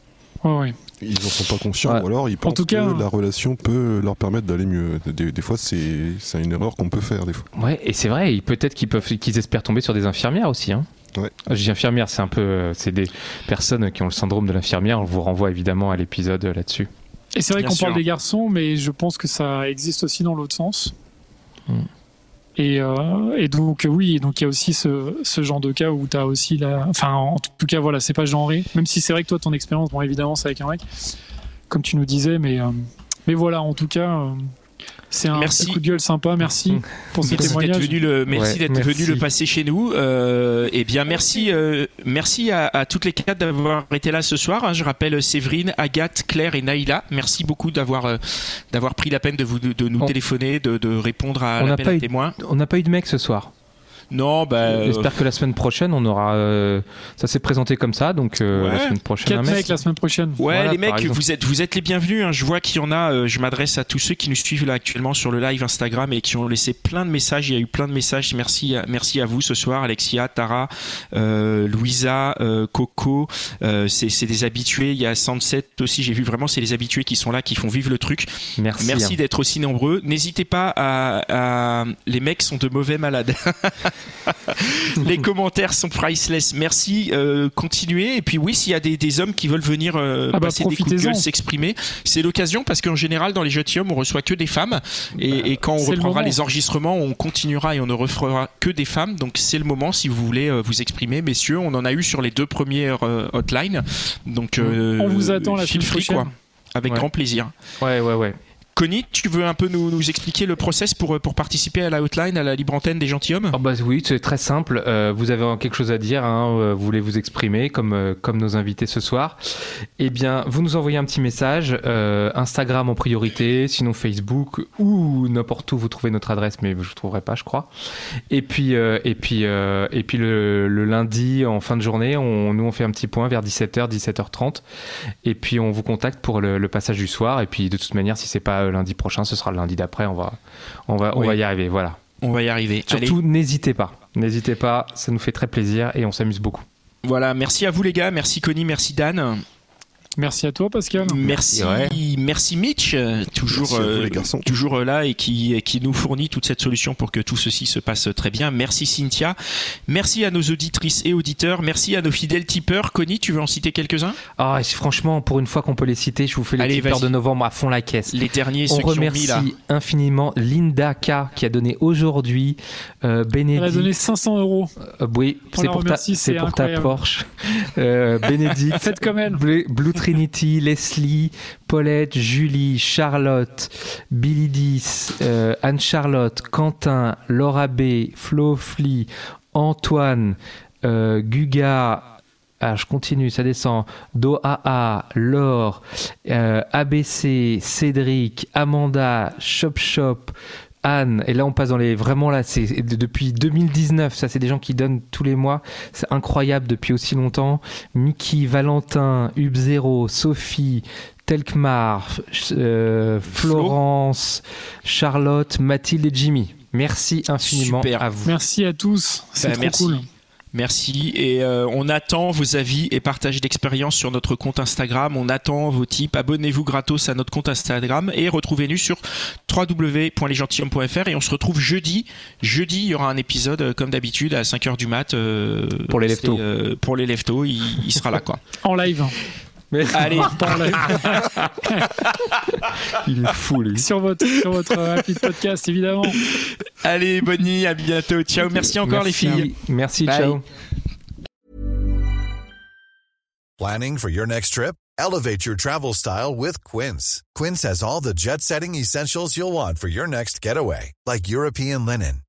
Speaker 3: Ouais, ouais.
Speaker 5: Ils en sont pas conscients,
Speaker 2: Ouais.
Speaker 5: ou alors ils pensent
Speaker 3: tout cas,
Speaker 5: que la relation peut leur permettre d'aller mieux. Des, des fois, c'est c'est une erreur qu'on peut faire, des fois.
Speaker 2: Ouais, et c'est vrai, et peut-être qu'ils peuvent, qu'ils espèrent tomber sur des infirmières aussi. Hein.
Speaker 5: Ouais.
Speaker 2: Je dis infirmières, c'est un peu, euh, c'est des personnes qui ont le syndrome de l'infirmière. On vous renvoie évidemment à l'épisode euh, là-dessus.
Speaker 3: Et c'est vrai qu'on parle des garçons, mais je pense que ça existe aussi dans l'autre sens.
Speaker 2: Hmm.
Speaker 3: Et, euh, et donc oui, donc il y a aussi ce, ce genre de cas où tu as aussi la... Enfin, en tout cas, voilà, c'est pas genré. Même si c'est vrai que toi, ton expérience, bon, évidemment, c'est avec un mec, comme tu nous disais, mais, euh, mais voilà, en tout cas, euh, c'est un
Speaker 1: Merci.
Speaker 3: coup de gueule sympa. Merci pour ce
Speaker 1: Merci d'être
Speaker 3: témoignage.
Speaker 1: venu le, merci
Speaker 2: Ouais,
Speaker 1: d'être venu le passer chez nous. Euh, et bien, merci, euh, merci à, à toutes les quatre d'avoir été là ce soir. hein. Je rappelle Séverine, Agathe, Claire et Naïla. Merci beaucoup d'avoir euh, d'avoir pris la peine de vous de, de nous
Speaker 2: On-
Speaker 1: téléphoner, de, de répondre à
Speaker 2: On n'a
Speaker 1: l'appel
Speaker 2: eu-
Speaker 1: témoins.
Speaker 2: On n'a pas eu de mec ce soir.
Speaker 1: Non, bah. euh,
Speaker 2: J'espère que la semaine prochaine, on aura. euh, ça s'est présenté comme ça, donc euh,
Speaker 1: Ouais.
Speaker 2: la semaine prochaine,
Speaker 3: Quatre
Speaker 2: un mec.
Speaker 3: mecs la semaine prochaine.
Speaker 1: Ouais,
Speaker 2: Voilà,
Speaker 1: les mecs,
Speaker 2: exemple.
Speaker 1: vous êtes, vous êtes les bienvenus. hein. Je vois qu'il y en a. euh, je m'adresse à tous ceux qui nous suivent là actuellement sur le live Instagram et qui ont laissé plein de messages. Il y a eu plein de messages. Merci, à, merci à vous ce soir, Alexia, Tara, euh, Louisa, euh, Coco. Euh, c'est c'est des habitués. Il y a Sunset aussi. J'ai vu vraiment, c'est les habitués qui sont là, qui font vivre le truc.
Speaker 2: Merci.
Speaker 1: Merci
Speaker 2: hein.
Speaker 1: d'être aussi nombreux. N'hésitez pas à, à- Les mecs sont de mauvais malades. Les commentaires sont priceless. Merci. euh, continuez. Et puis oui, s'il y a des, des hommes qui veulent venir euh,
Speaker 3: Ah bah,
Speaker 1: passer des coups de gueule, s'exprimer, c'est l'occasion parce qu'en général, dans les gentilshommes, on reçoit que des femmes. Et, et quand on
Speaker 3: le
Speaker 1: reprendra les enregistrements, on continuera et on ne refera que des femmes. Donc c'est le moment si vous voulez euh, vous exprimer, messieurs. On en a eu sur les deux premières euh, hotlines. Donc euh,
Speaker 3: On vous attend la
Speaker 1: free, quoi. Avec
Speaker 2: Ouais.
Speaker 1: grand plaisir.
Speaker 2: Ouais, ouais, ouais.
Speaker 1: Connie, tu veux un peu nous, expliquer le process pour, pour participer à la hotline, à la libre antenne des gentilshommes
Speaker 2: Oh bah oui, c'est très simple. Euh, vous avez quelque chose à dire, hein, euh, vous voulez vous exprimer comme, euh, comme nos invités ce soir. Eh bien, vous nous envoyez un petit message, euh, Instagram en priorité, sinon Facebook ou n'importe où vous trouvez notre adresse, mais je ne trouverai pas, je crois. Et puis, euh, et puis, euh, et puis le, le lundi en fin de journée, on, nous on fait un petit point vers 17h, 17h30, et puis on vous contacte pour le, le passage du soir. Et puis de toute manière, si c'est pas euh, lundi prochain, ce sera le lundi d'après. On va, on va, on va y arriver. Voilà.
Speaker 1: On va y arriver.
Speaker 2: Surtout, n'hésitez pas. N'hésitez pas, ça nous fait très plaisir et on s'amuse beaucoup.
Speaker 1: Voilà, merci à vous les gars, merci Connie, merci Dan,
Speaker 3: Merci à toi, Pascal.
Speaker 1: merci,
Speaker 2: Ouais.
Speaker 1: merci Mitch, toujours,
Speaker 5: Merci
Speaker 1: euh,
Speaker 5: les garçons.
Speaker 1: toujours là et qui, nous fournit toute cette solution pour que tout ceci se passe très bien. Merci Cynthia, merci à nos auditrices et auditeurs, merci à nos fidèles tipeurs. Connie, tu veux en citer quelques-uns?
Speaker 2: Ah, franchement, pour une fois qu'on peut les citer, je vous fais les
Speaker 1: Allez,
Speaker 2: tipeurs
Speaker 1: vas-y.
Speaker 2: de novembre à fond la caisse.
Speaker 1: Les derniers,
Speaker 2: On
Speaker 1: ceux qui ont mis
Speaker 2: remercie
Speaker 1: là.
Speaker 2: infiniment Linda K qui a donné aujourd'hui, euh,
Speaker 3: Elle a donné 500 euros.
Speaker 2: Euh, oui, c'est pour, ta,
Speaker 3: remercie,
Speaker 2: c'est
Speaker 3: c'est
Speaker 2: pour ta. Porsche. Euh, Bénédicte.
Speaker 3: Faites comme elle.
Speaker 2: Blue, Blue Trinity, Leslie, Paulette, Julie, Charlotte, Billy 10, euh, Anne-Charlotte, Quentin, Laura B, Flo Fli, Antoine, euh, Guga, ah, je continue, ça descend. Doaa, Laure, euh, ABC, Cédric, Amanda, Shop Shop, Anne. Et là, on passe dans les. Vraiment, là, c'est de- depuis 2019. Ça, c'est des gens qui donnent tous les mois. C'est incroyable depuis aussi longtemps. Mickey, Valentin, Hub0, Sophie, Telkmar, euh, Florence, Charlotte, Mathilde et Jimmy. Merci infiniment
Speaker 1: Super.
Speaker 2: à vous.
Speaker 3: Merci à tous. C'est
Speaker 1: Bah,
Speaker 3: trop
Speaker 1: merci.
Speaker 3: cool.
Speaker 1: Merci et euh, on attend vos avis et partages d'expérience sur notre compte Instagram. On attend vos tips. Abonnez-vous gratos à notre compte Instagram et retrouvez-nous sur www.lesgentilhommes.fr et on se retrouve jeudi. Jeudi, il y aura un épisode euh, comme d'habitude à 5h du mat. euh,
Speaker 2: Pour les leftos.
Speaker 1: euh, pour les leftos, il, il sera là quoi.
Speaker 3: En live.
Speaker 1: Allez,
Speaker 3: Pas en live.
Speaker 2: Il est fou, lui.
Speaker 3: sur votre, sur votre rapide podcast, évidemment.
Speaker 1: allez, bonne nuit, à bientôt. Ciao, merci encore
Speaker 2: Merci.
Speaker 1: les filles.
Speaker 2: Merci,
Speaker 1: Bye.
Speaker 2: ciao.
Speaker 9: Planning for your next trip? Elevate your travel style with Quince. Quince has all the jet setting essentials you'll want for your next getaway, like European linen,